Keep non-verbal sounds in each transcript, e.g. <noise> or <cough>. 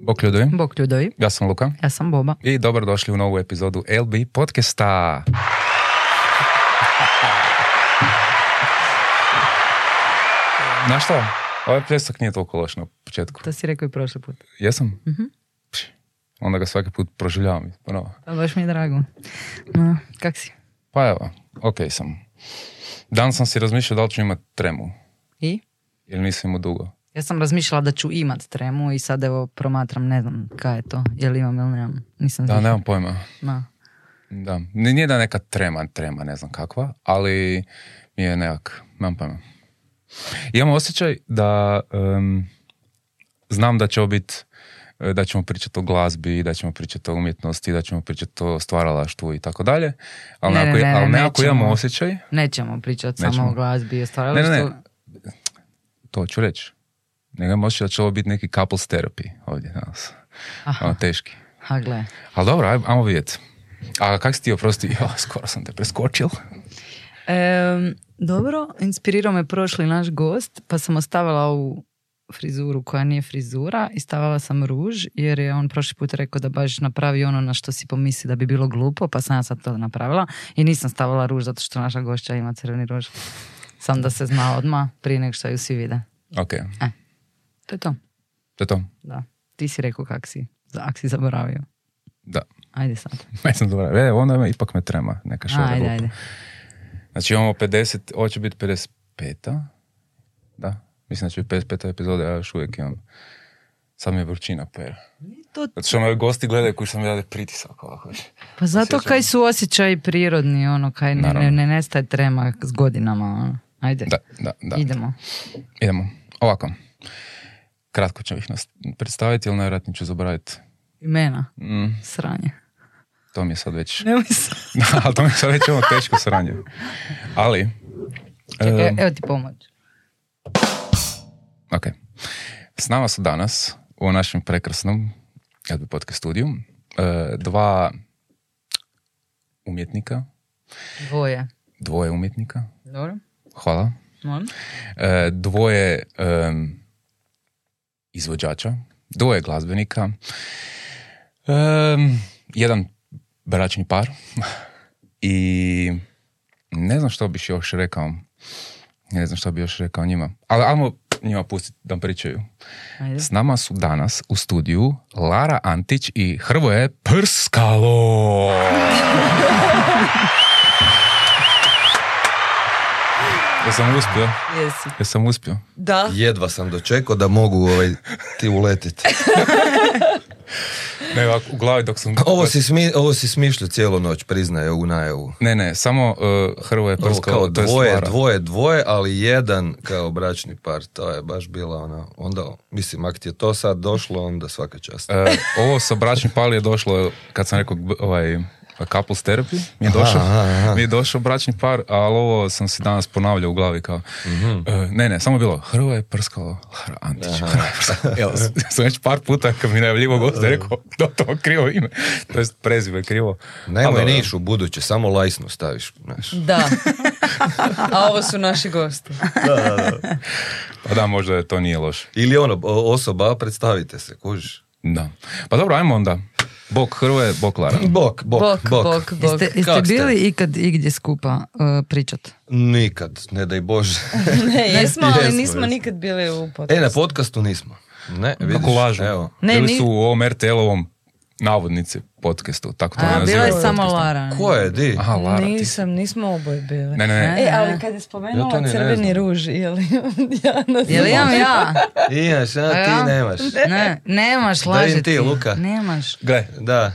Bok ljudovi, Bok ljudovi, ja sam Luka ja sam Boba. i dobrodošli u novu epizodu LB podcasta. Znaš šta? Ovaj pljesak nije toliko loš na početku. To si rekao i prošli put. Jesam? Mhm. Onda ga svaki put proživljavam. ponovo. Pa baš mi je drago. No, kak si? Pa evo, ok sam. Dan sam si razmišljao da li ću imat tremu. I? Jer nisam imao dugo. Ja sam razmišljala da ću imat tremu i sad evo promatram, ne znam kaj je to, je li imam ili nemam. Nisam Da, nemam pojma. Da. Da. Ni- Nije da neka trema, trema, ne znam kakva, ali mi je nekak, nemam pojma. Imam osjećaj da em, znam da će ovo bit, e, da ćemo pričati o glazbi, da ćemo pričati o umjetnosti, da ćemo pričati o stvaralaštvu i tako dalje, ali Ne, ne, nekako, ne, ali ne, nekako nećemo. imamo osjećaj, Nećemo pričati samo o glazbi i o ne, stvaralaštvu. ne, ne, to ću reći. Nego imam da će ovo biti neki couples therapy ovdje danas. Aha. Ono, teški. Ha, gle. Ali dobro, aj, ajmo vidjeti. A kak si ti oprosti? <laughs> Jo, skoro sam te preskočil. Em, dobro, inspirirao me prošli naš gost, pa sam ostavila ovu frizuru koja nije frizura i stavila sam ruž, jer je on prošli put rekao da baš napravi ono na što si pomisli da bi bilo glupo, pa sam ja sad to napravila i nisam stavila ruž zato što naša gošća ima crveni ruž. Sam da se zna odmah prije nego što ju svi vide. Ok, To je to. to je to. Da. Ti si rekao kak si, ak si zaboravio. Da. Ajde sad. <laughs> Ja sam dobro. E, onda ima, ipak me trema neka šora Ajde, glupa. ajde. Znači imamo 50, ovo će biti 55. Da, mislim da će biti 55. epizoda, ja još uvijek imam. Sad mi je vrućina pera. To, Zato što me gosti gledaju koji sam rade pritisak ovako. pa zato Osjećam. kaj su osjećaji prirodni, ono, kaj ne, ne, ne nestaje trema s godinama. Ono. Ajde, Da, da, da. idemo. Idemo. Ovako. Kratko ću ih nas predstaviti, ali najvjerojatnije ću zaboraviti. Imena, Mm, sranje. to mi je sad već... Nemoj <laughs> ali to mi je sad već ono teško sranje. Ali... Čekaj, em, evo ti pomoć. Ok. S nama su danas u našem prekrasnom LB podcast studiju e, dva umjetnika, Dvoje. dvoje umjetnika, Dobro, hvala, molim. e, dvoje em, izvođača, dvoje glazbenika, em, jedan bračni par <laughs> i ne znam što bih još rekao, ne znam što bi još rekao njima, ali ajmo njima pustiti da pričaju. Ajde. S nama su danas u studiju Lara Antić i Hrvoje Prskalo. <laughs> Jesam uspio? Jesi. Jesam uspio? Da. Jedva sam dočekao da mogu ovaj, ti uletiti. <laughs> Ne, ovako, u glavi dok sam... Ovo si, smi, ovo si smišljao cijelu noć, priznaje u najavu. Ne, ne, samo uh, Hrvoje Ovo Prskalo, kao to je dvoje, dvoje, dvoje, ali jedan kao bračni par. To je baš bila ona, onda, mislim, ako ti je to sad došlo, onda svaka čast. E, ovo sa bračnim pali je došlo kad sam rekao ovaj couples therapy mi je došao, aha, aha. mi je došao bračni par, ali ovo sam si danas ponavljao u glavi kao e, ne, ne, samo je bilo Hrvoje prskalo Lara Antić, Hrvoje prskalo. Evo, <laughs> sam već par puta kad mi najavljivo gost rekao da to krivo ime, to jest prezime krivo. Ali Nemoj niš u buduće, samo lajsnu staviš. Znaš. Da. A ovo su naši gosti. Pa da, možda to nije loše. Ili ono, osoba, predstavite se, kužiš. Da. Pa dobro, ajmo onda. Bok Hrvoje, bok Lara. Bok, bok, Bok, bok. bok, bok. Jeste, jeste Kak ste? bili ikad igdje skupa uh, pričat? Nikad, ne daj Bože. <laughs> Ne, jesmo, ali Jesmo, nismo jesmo. nikad bili u podcastu. E, na podcastu nismo. Ne, vidiš, Kako lažu. Evo. Ne, Bili ni- su u ovom RTL-ovom navodnici podcastu, tako to A, nazivaju. bila je samo. Lara. Ko je, di? Aha, Lara, ti Nisam, nismo oboje bili. Ne, ne, ne. E, ali kad je Ja spomenula ne crveni ruž, je li <laughs> ja na Je li imam ja? Imaš, a, ja? ti nemaš. Ne, nemaš, Daj laži im ti, Luka. Nemaš. Gle, Da.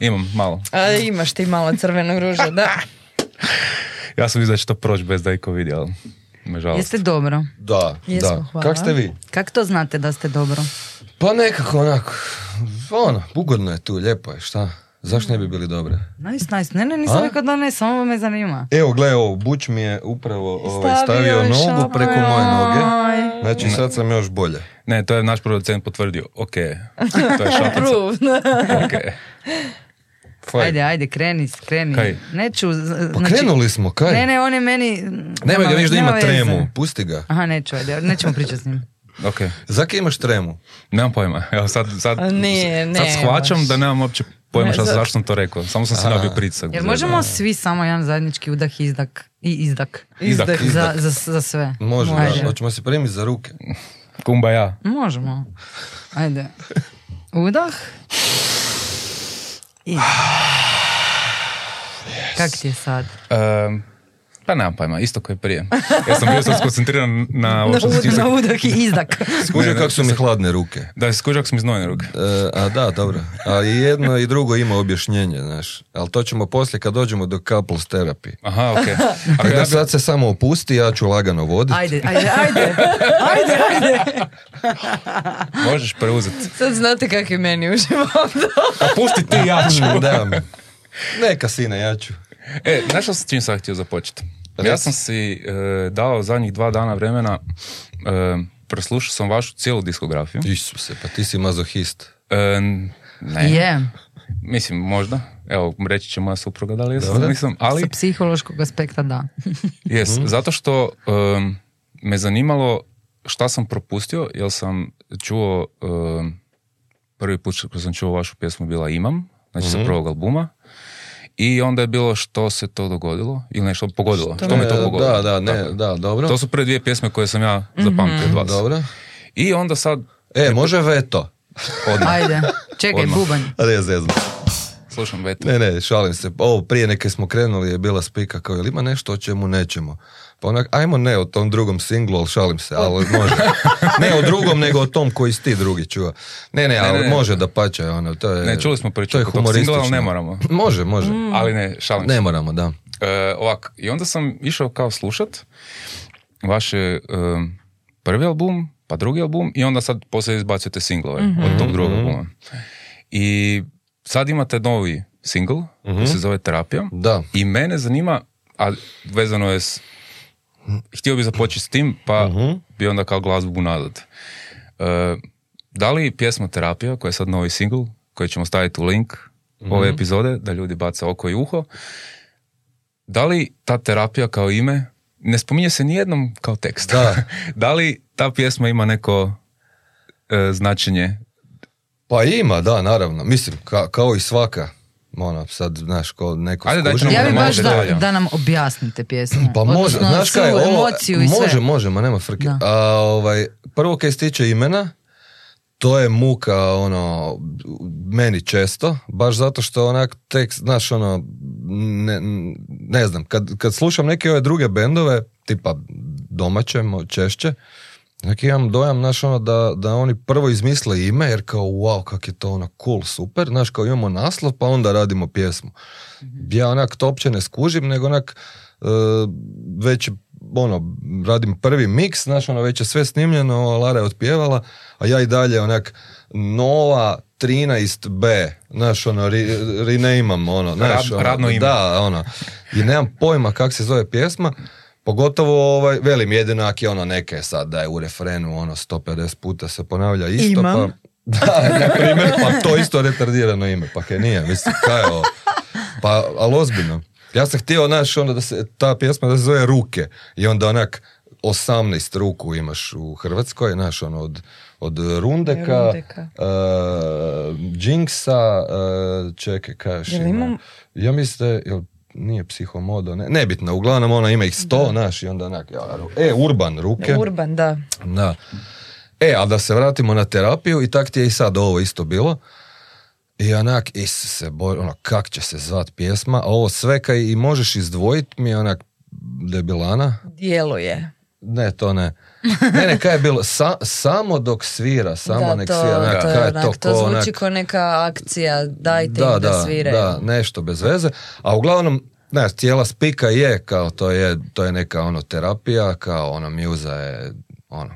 imam malo. A imaš ti malo crvenog ruža, da. <laughs> Ja sam vidio da će to proći bez da iko vidi, ali nažalost. Jeste dobro. Da, Jesmo, da. hvala. Kak ste vi? Kako to znate da ste dobro? Pa nekako onako, ono, ugodno je tu, lijepo je, šta? Zašto ne bi bili dobre? Nice, nice. Ne, ne, nisam rekao da ne, samo me zanima. Evo, gle, ovo, Buć mi je upravo ovaj, Stavio stavio nogu šapu. preko moje noge. Znači, sad sam još bolje. Ne, to je naš producent potvrdio. Ok, <laughs> to je šapica. Ok. Fajn. Ajde, ajde, kreni, kreni. Kaj? Neću... Pa znači- krenuli smo, kaj? Ne, ne, on je meni... Nemoj ga viš da ima veze. tremu, pusti ga. Aha, neću, ajde, nećemo pričati s njim. Ok, Zaki imaš tremu? nemam pojma. Evo sad, sad, A nije, sad shvaćam da nemam uopće pojma Ne, šta, zašto sam to rekao. Samo sam si nabio pritisak. Jer možemo svi samo jedan zajednički udah izdak i izdak. Izdak. Za, za, za sve. Može, Može. da. Hoćemo se primiti za ruke. Kumba ja. Možemo. Ajde. Udah. I. <sighs> Kak ti je sad? Um, pa nemam pojma, isto koji prije. Ja sam bio sad skoncentriran na <laughs> Na, sam ti ud- na rekao. udah i izdak. <laughs> Skužio kako su mi hladne ruke. Da, skužak sam iz znojne ruke. E, a da, dobro. A i jedno i drugo ima objašnjenje, znaš. Ali to ćemo poslije kad dođemo do couples therapy. Aha, ok. A Kad ja bi- sad se samo opusti, ja ću lagano voditi. Ajde, ajde, ajde. Ajde, ajde. <laughs> možeš preuzeti. Sad znate kak je meni uživam. A pusti ti ja ću. Da. Neka sine, ja ću. E, znaš što sam čim sad htio započeti? Ja sam si e, dao zadnjih dva dana vremena, e, preslušao sam vašu cijelu diskografiju. Isuse, pa ti si mazohist. E, ne, Je. mislim možda. Evo, reći će moja supruga da li jesam, Dobro. nisam, ali Sa psihološkog aspekta da. <laughs> jes, zato što em, me zanimalo šta sam propustio, jer sam čuo, em, prvi put kad sam čuo vašu pjesmu bila Imam, znači sa prvog albuma, i onda je bilo što se to dogodilo, ili nešto pogodilo, što, me to pogodilo. Da, da, ne, Tako. da, dobro. To su prve dvije pjesme koje sam ja zapamtio od vas. Dobro. I onda sad, E, može veto. odmah, Ajde. Čekaj, Odmah. bubanj. Ne, zezno. slušam veto. Ne, ne, šalim se. Ovo prije neke smo krenuli je bila spika kao, jel ima nešto o čemu nećemo? Pa onak, ajmo ne o tom drugom singlu, ali šalim se, ali može. <laughs> Ne o drugom, nego o tom koji si ti drugi čuo. Ne, ne, ali ne. može da pače, ono, to je... Ne, čuli smo priču to tog singla, ali ne moramo. Može, može. Ali ne, šalim se. Ne moramo, da. E, ovak, i onda sam išao kao slušat vaše em, prvi album, pa drugi album i onda sad poslije izbacujete singlove od tog drugog albuma. I sad imate novi single koji se zove Terapija Da. i mene zanima, a vezano je s htio bi započeti s tim, pa bi onda kao glazbu nazad. E, da li pjesma Terapija, koja je sad novi single, koji ćemo staviti u link ove epizode, da ljudi baca oko i uho, da li ta terapija kao ime, ne spominje se nijednom kao tekst. Da. <laughs> da li ta pjesma ima neko e, značenje? Pa ima, da, naravno. Mislim, ka- kao i svaka. Ono, sad, znaš, ko neko Ajde, skuži. Ja bi baš da, da nam objasnite pjesmu. Pa može, Odnosno, znaš kaj, ovo, emociju i sve. može, može, ma nema frke. Da. A, ovaj, prvo kaj se tiče imena, to je muka, ono, meni često, baš zato što onak tekst, znaš, ono, ne, ne znam, kad, kad slušam neke ove druge bendove, tipa domaće, češće, neki imam dojam, znaš, ono, da, da oni prvo izmisle ime, jer kao, wow, kak je to ono cool, super, znaš, kao imamo naslov, pa onda radimo pjesmu. Ja onak to uopće ne skužim, nego onak, e, već ono, radim prvi miks, znaš, ono, već je sve snimljeno, Lara je otpjevala, a ja i dalje onak, nova 13b, znaš, ono, ri, renameam, ono, znaš, Rad- ono, radno ime. Da, ono, i nemam pojma kak se zove pjesma, pogotovo, ovaj, velim, jedino ako je ono neke sad da je u refrenu, ono, 150 puta se ponavlja isto, Imam. pa... <laughs> Da, na primjer, pa to isto retardirano ime, pa kaj nije, mislim, kaj je ovo? Pa, ali ozbiljno. Ja sam htio, znaš, onda da se, ta pjesma da se zove Ruke i onda onak 18 ruku imaš u Hrvatskoj, znaš, ono, od, od Rundeka, Rundeka. uh, Jinxa, uh, čekaj, kaj još ima? imam- Ja mislim da je, nije psihomodo, ne, nebitno, uglavnom ona ima ih 100, znaš, i onda onak, ja, e, Urban, Ruke. Urban, da. Da. E, a da se vratimo na terapiju i tak ti je i sad ovo isto bilo. I onak, se boj, ono, kak će se zvat pjesma, a ovo sve kaj i možeš izdvojit mi je onak debilana. Djeluje. Ne, to ne. Ne, ne, kaj je bilo, Sa- samo dok svira, samo da, nek to, svira, onak, to, kaj je onak, to, to ko zvuči onak- kao neka akcija, dajte da, im da, da, sviraju. da, nešto bez veze. A uglavnom, znaš, cijela spika je kao to je, to je neka ono terapija, kao ono mjuza je ono,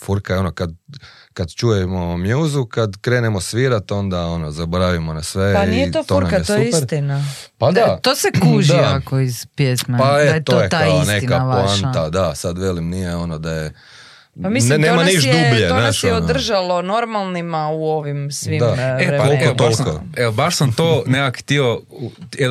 furka je ono kad, kad čujemo mjuzu, kad krenemo svirat, onda ono, zaboravimo na sve Pa i nije to to nam furka, je to je istina. Pa da. To se kuži Da. jako iz pjesme. Pa da je, je to, je ta kao istina neka vaša. poanta, da, sad velim, nije ono da je Pa mislim, ne, to nema nas niš je, dublje, to nas znaš, je ono. održalo normalnima u ovim svim Da. e, E, pa, evo, baš sam, evo, baš sam to <laughs> nekak htio,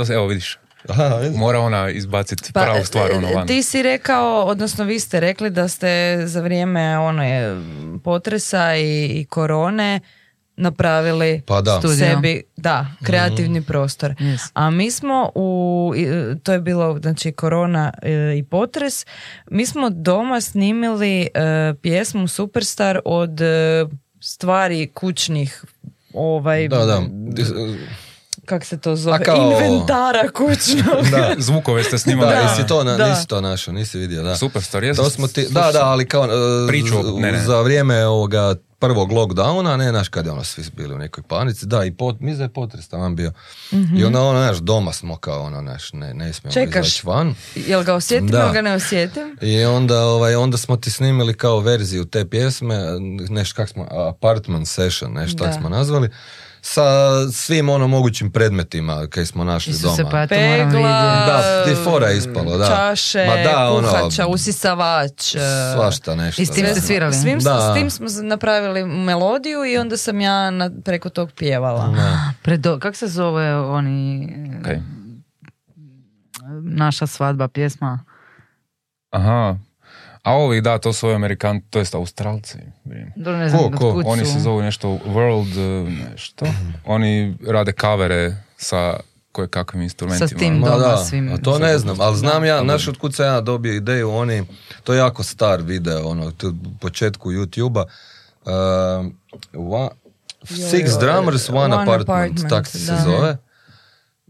evo vidiš, Aha. Mora ona izbaciti pravu stvar ono van. Pa, Ti si rekao, odnosno vi ste rekli da ste za vrijeme one potresa i, i korone napravili Pa da. Studio. sebi, da, kreativni prostor. Yes. A mi smo u, to je bilo znači korona e, i potres, mi smo doma snimili e, pjesmu Superstar od e, stvari kućnih ovaj, Da, da. Kak se to zove, kao- inventara kućnog. <laughs> Da. Zvukove ste Da, snimali. jesi to, na, Da. nisi to našao, nisi vidio, da. Superstar, jesam. To smo ti, da, da, ali kao e, Priču, ne, ne. za vrijeme ovoga prvog lockdowna, ne, znaš kad je ono svi bili u nekoj panici, da, i pot, mi je potres tamo bio. I onda ono, znaš, doma smo kao ono, znaš, ne, ne smijemo Čekaš. izaći van. Jel ga osjetim Da. ili ga ne osjetim? I onda, ovaj, onda smo ti snimili kao verziju te pjesme, neš kak smo, apartment session, nešto tak Da. smo nazvali, sa svim ono mogućim predmetima kaj smo našli Isuse, doma. pa Pegla. Da, ti fora je ispalo, da. čaše, Ma da, ono, kuhača, usisavač. e, Svašta nešto. I s tim ste svirali? Svim, Da. S tim smo napravili melodiju i onda sam ja na, preko tog pjevala. Predo, kak se zove oni, Kaj? naša svadba pjesma? Aha. A ovi, da, to su ovi Amerikanci, to jest Australci. Dobro, ne znam Ko, ko? Oni se zovu nešto World, uh, nešto. Oni rade kavere sa koje kakvim instrumentima. Sa tim Ma da, svim. a to ne znam, ali znam ja, znaš od kud sam ja dobio ideju, oni, to je jako star video, ono, to je u početku YouTube-a, um, wa- Six joj, Drummers, One, One Apartment, Apartment, tak se da. zove.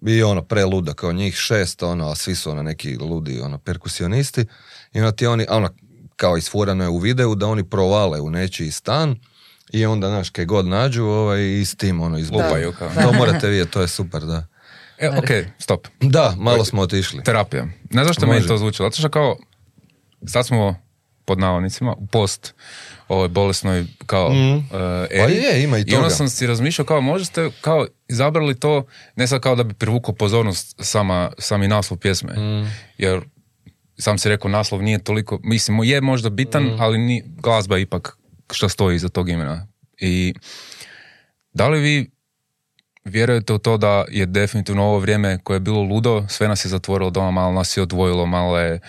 I ono, preluda, kao njih šest, ono, a svi su ono neki ludi, ono, perkusionisti. I onda ti oni, ono, kao isfurano je u videu, da oni provale u nečiji stan i onda, znaš, kaj god nađu, ovaj, i s tim, ono, izlupaju. Kao. To morate vidjeti, to je super, da. E, ok, stop. Da, malo smo otišli. Terapija. Ne znaš što meni to zvuči? Zato što kao, sad smo pod navodnicima, u post ovoj bolesnoj kao Mhm. uh, eri. Pa je, ima i I onda toga. sam si razmišljao kao možete kao izabrali to ne sad kao da bi privukao pozornost sama, sami naslov pjesme. Mhm. Jer sam si rekao naslov nije toliko, mislim je možda bitan, Mhm. ali ni, glazba ipak što stoji iza tog imena. I da li vi vjerujete u to da je definitivno ovo vrijeme koje je bilo ludo, sve nas je zatvorilo doma, malo nas je odvojilo, malo je,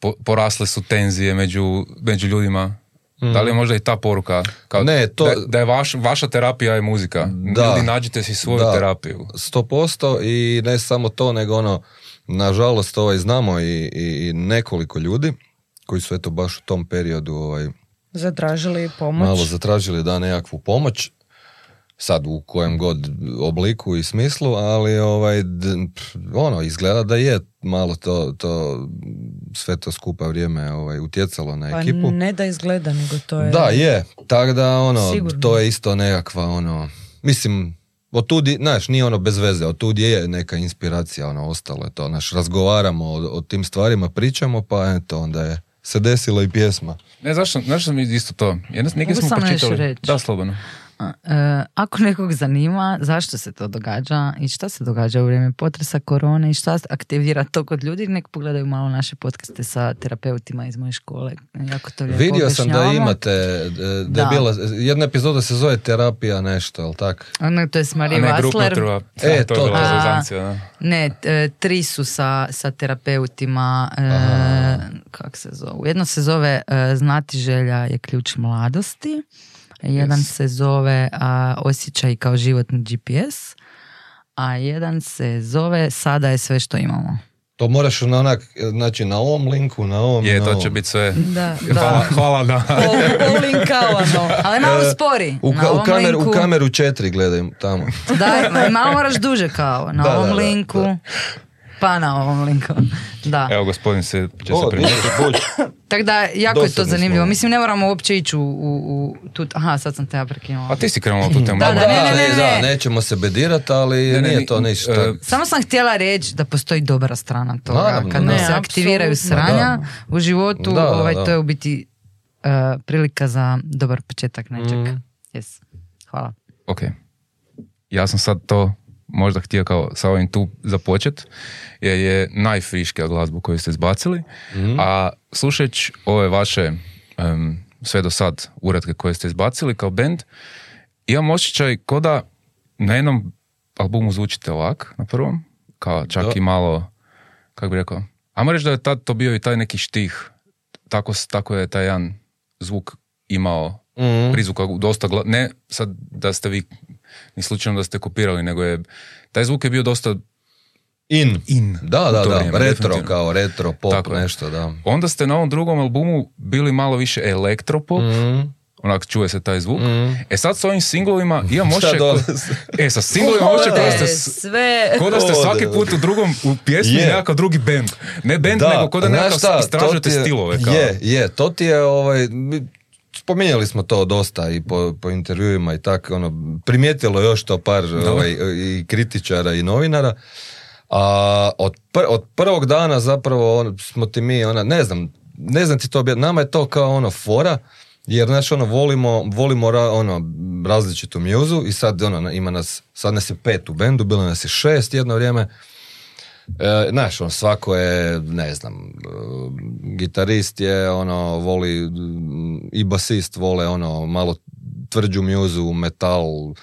po- porasle su tenzije među, među ljudima. Da li je možda i ta poruka? Kao. Ne, to- Da, da je vaš, vaša terapija je muzika. Da. Ljudi nađite si svoju Da. terapiju. Sto posto i ne samo to, nego ono, nažalost, ovaj, znamo i, i, i nekoliko ljudi koji su eto baš u tom periodu ovaj, Zatražili pomoć. malo zatražili da nekakvu pomoć, sad u kojem god obliku i smislu, ali ovaj, ono, izgleda da je malo to, to sve to skupa vrijeme ovaj, utjecalo na pa ekipu. ne da izgleda, nego to je... Da, je. Tako da, ono, Sigurno. to je isto nekakva, ono, mislim, otud, je- znaš, nije ono bez veze, otud je neka inspiracija, ono, ostalo je to, znaš, razgovaramo o, o tim stvarima, pričamo, pa eto, onda je se desila i pjesma. Ne, zašto, zašto mi isto to? Jedno, nešto pročitali. reći? Da, slobodno. E, ako nekog zanima zašto se to događa i šta se događa u vrijeme potresa, korone i šta aktivira to kod ljudi, nek pogledaju malo naše podcaste sa terapeutima iz moje škole. Jako to Vidio sam da imate, e, da, je Da. bila, jedna epizoda se zove terapija nešto, jel tak? Ono, to je s Vassler. trva. E, Da, to, to je bila to. da. Ne, e, tri su sa, sa terapeutima, e, Aha. kak se zovu. Jedno se zove Znati želja je ključ mladosti, jedan se zove a, Osjećaj kao životni GPS, a jedan se zove Sada je sve što imamo. To moraš na onak, znači na ovom linku, na ovom, Je, na to ovom. će biti sve. Da, Hvala, <laughs> hvala da. Polinkavano. <laughs> Ali malo spori. E, U, Na ka- u, kameru, linku- u kameru četiri gledaj tamo. <laughs> Da, ma- malo moraš duže kao. Na Da, ovom da, linku, da. pa na ovom linku. Da. Evo, gospodin se, će se O, primijetiti. Tako da, jako je to zanimljivo. smo. Mislim, ne moramo uopće ići u, u, u tu... Aha, sad sam te ja prekinula. A ti si krenula tu temu. Da, da, ne, ne, ne, Da, ne. nećemo se bedirati, ali Ne, ne, nije ni- to ništa. e, Samo sam htjela reći da postoji dobra strana toga. Naravno, Kad da. nam Ne, se aktiviraju sranja da. u životu, Da, da, ovaj, da. to je u biti e, prilika za dobar početak nečeg. Mm. Yes. Hvala. Ok. Ja sam sad to možda htio kao sa ovim tu započet, jer je najfriškija glazbu koju ste izbacili, a slušajući ove vaše em, sve do sad uratke koje ste izbacili kao band, imam osjećaj ko da na jednom albumu zvučite ovak, na prvom, kao čak Da. i malo kako bi rekao, ajmo reći da je tad to bio i taj neki štih, tako, tako je taj jedan zvuk imao Mhm. prizvuka dosta, gla- ne sad da ste vi, ni slučajno da ste kopirali, nego je, taj zvuk je bio dosta In. in. Da, da, da, vrijeme, retro kao retro pop Tako nešto, da. Onda ste na ovom drugom albumu bili malo više elektropop, Mhm. onak čuje se taj zvuk. Mhm. E sad s ovim singlovima imam <laughs> dolazi? E, sa singlovima ošće kao da ste... Sve... Ko da ste svaki put u drugom, u pjesmi Je. nekakav drugi band. Ne band, Da, nego ko da nekakav istražujete ti je- stilove. Kao. Je, je, to ti je, ovaj, spominjali smo to dosta i po, po intervjuima i tako, ono, primijetilo je još to par ovaj, i kritičara i novinara. A od, pr- od prvog dana zapravo on, smo ti mi, ona, ne znam, ne znam ti to nama je to kao ono fora, jer znaš ono volimo, volimo ra- ono različitu mjuzu i sad ono ima nas, sad nas je pet u bendu, bilo nas je šest jedno vrijeme, znaš, on svako je, ne znam, e, gitarist je, ono, voli, i basist vole, ono, malo tvrđu mjuzu, metal,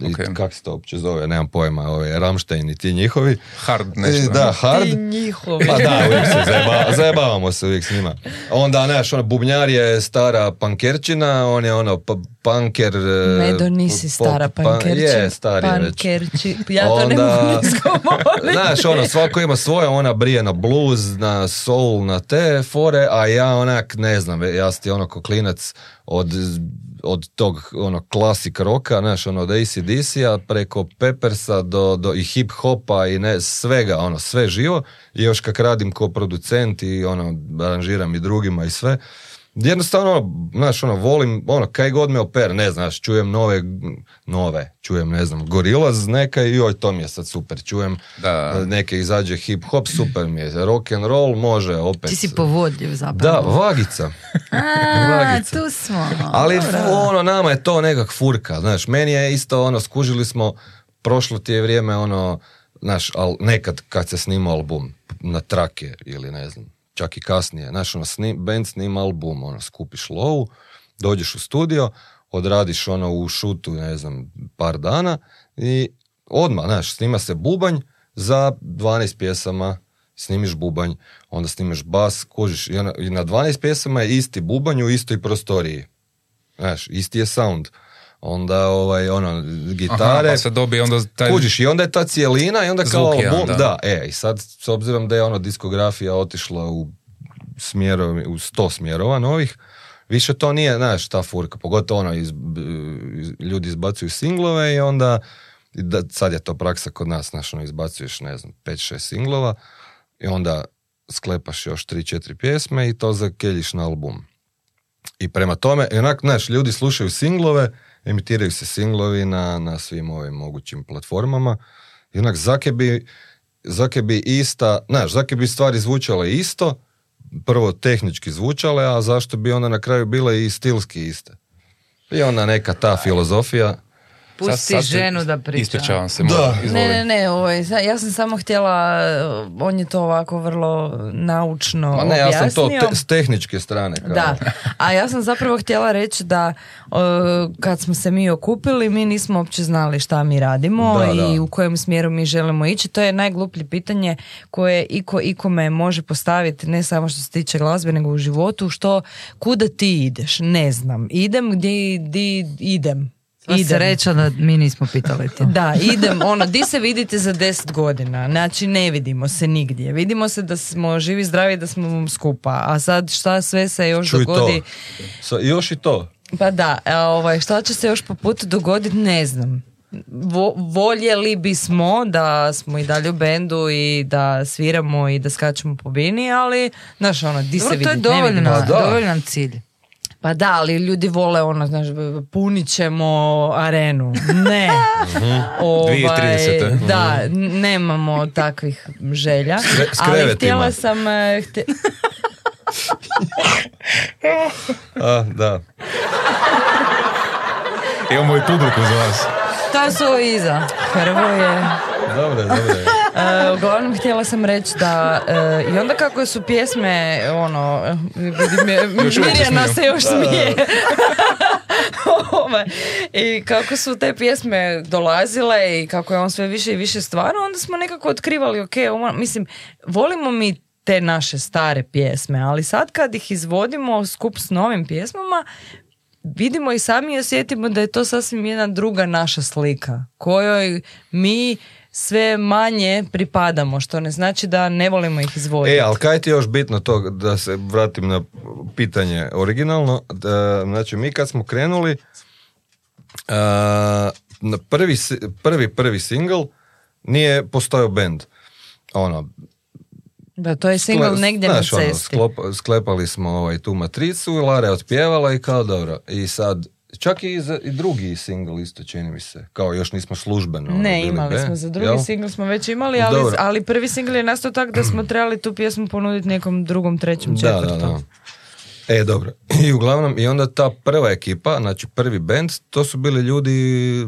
i Ok. kak se to uopće zove, nemam pojma, ove, Rammstein i ti njihovi. Hard nešto. E, Da, hard. Ti njihovi. Pa da, uvijek se zajeba- zajebavamo se uvijek s njima. Onda, znaš, ono, bubnjar je stara pankerčina, on je ono, pa, panker... e, Medo, nisi pop- stara pa- pankerči. Je, stari je već. Pankerči. Ja to ne Onda- mogu izgovoriti. Znaš, ono, svako ima svoje, ona brije na blues, na soul, na te fore, a ja onak, ne znam, ja sam ti ono ko klinac od, od tog ono klasik roka, znaš, ono od ACDC-a preko Peppersa do, do i hip hopa i ne, svega, ono, sve živo. I još kak radim ko producent i ono, aranžiram i drugima i sve, jednostavno, ono, znaš, ono, volim, ono, kaj god me oper, ne znaš, čujem nove, nove, čujem, ne znam, Gorillaz neka i joj, to mi je sad super, čujem Da. e, neke izađe hip hop, super mi je, rock and roll može opet. Ti si povodljiv Da, zapravo. vagica. <laughs> A, vagica. tu smo. Ali Dobro. ono, nama je to nekak furka, znaš, meni je isto ono, skužili smo, prošlo ti je vrijeme ono, znaš, al nekad kad se snima album na trake ili ne znam, čak i kasnije, znaš, ono, sni, band snima album, ono, skupiš lovu, dođeš u studio, odradiš ono u šutu, ne znam, par dana i odmah, znaš, snima se bubanj za 12 pjesama, snimiš bubanj, onda snimiš bas, kužiš, i, ona, i na 12 pjesama je isti bubanj u istoj prostoriji. Znaš, isti je sound. Onda, ovaj, ono, gitare, Aha, pa se dobije onda taj... kužiš, i onda je ta cijelina i onda kao Zvuk album, da. da. e, i sad, s obzirom da je ono diskografija otišla u smjerovi, u sto smjerova novih, više to nije, znaš, ta furka, pogotovo ono, iz, iz- ljudi izbacuju singlove i onda, da, sad je to praksa kod nas, znaš, ono, izbacuješ, ne znam, 5-6 singlova i onda sklepaš još 3-4 pjesme i to zakeljiš na album. I prema tome, onak, znaš, ljudi slušaju singlove, emitiraju se singlovi na, na svim ovim mogućim platformama i onak, zake bi, zake bi ista, znaš, zake bi stvari zvučale isto, prvo tehnički zvučale, a zašto bi onda na kraju bile i stilski iste. I onda neka ta filozofija, Pusti Sad- sad se- ženu da priča. Ispričavam se, Da. Ne, ne, ne, ovaj, ja sam samo htjela, uh, on je to ovako vrlo naučno ma ne, ja sam to objasnio. te- s tehničke strane. Kao. Da, a ja sam zapravo htjela reći da uh, kad smo se mi okupili, mi nismo uopće znali šta mi radimo Da, i da. u kojem smjeru mi želimo ići. To je najgluplje pitanje koje iko ikome može postaviti, ne samo što se tiče glazbe, nego u životu, što, kuda ti ideš? Ne znam. Idem gdje di, idem. Sva sreća da mi nismo pitali to. Da, idem, ono, di se vidite za deset godina? Znači, ne vidimo se nigdje. Vidimo se da smo živi, zdravi, da smo skupa. A sad šta sve se još Čuj to. dogodi? Sa- još i to. Pa da, a ovaj, šta će se još po putu dogoditi, ne znam. Vo, voljeli bismo da smo i dalje u bendu i da sviramo i da skačemo po bini, ali, znaš, ono, di se Dobro, vidi, to je ne dovoljno, vidimo. Pa da. dovoljan cilj. Pa da, ali ljudi vole ono, znaš, punit ćemo arenu. Ne. <laughs> Ovaj, 2030. da, n- nemamo takvih želja. Skre- ali htjela sam... eh, hte- <laughs> A, da. Imamo i publiku za vas. To su iza. Hrvoje. Dobre, dobre. E, uglavnom htjela sam reći da e, i onda kako su pjesme ono Mirjana se još smije. <laughs> Ovaj, I kako su te pjesme dolazile i kako je on sve više i više stvarno, onda smo nekako otkrivali, ok, mislim, volimo mi te naše stare pjesme, ali sad kad ih izvodimo skup s novim pjesmama, vidimo i sami i osjetimo da je to sasvim jedna druga naša slika, kojoj mi sve manje pripadamo, što ne znači da ne volimo ih izvoditi. E, ali kaj ti još bitno to, da se vratim na pitanje originalno, da, znači mi kad smo krenuli, a, na prvi, prvi, prvi single nije postojao band. Ono, Da, to je single Sklep- negdje znaš, na ono, cesti. sklop- sklepali smo ovaj, tu matricu, Lara je otpjevala i kao dobro. I sad, čak i, za, i drugi single isto čini mi se. Kao još nismo službeno. ono, Ne, bili imali band, smo, za drugi jel? single smo već imali, ali, Dobro. ali prvi single je nastao tako da smo trebali tu pjesmu ponuditi nekom drugom, trećem, Da, četvrtom. da, da. E, dobro. I uglavnom, i onda ta prva ekipa, znači prvi band, to su bili ljudi,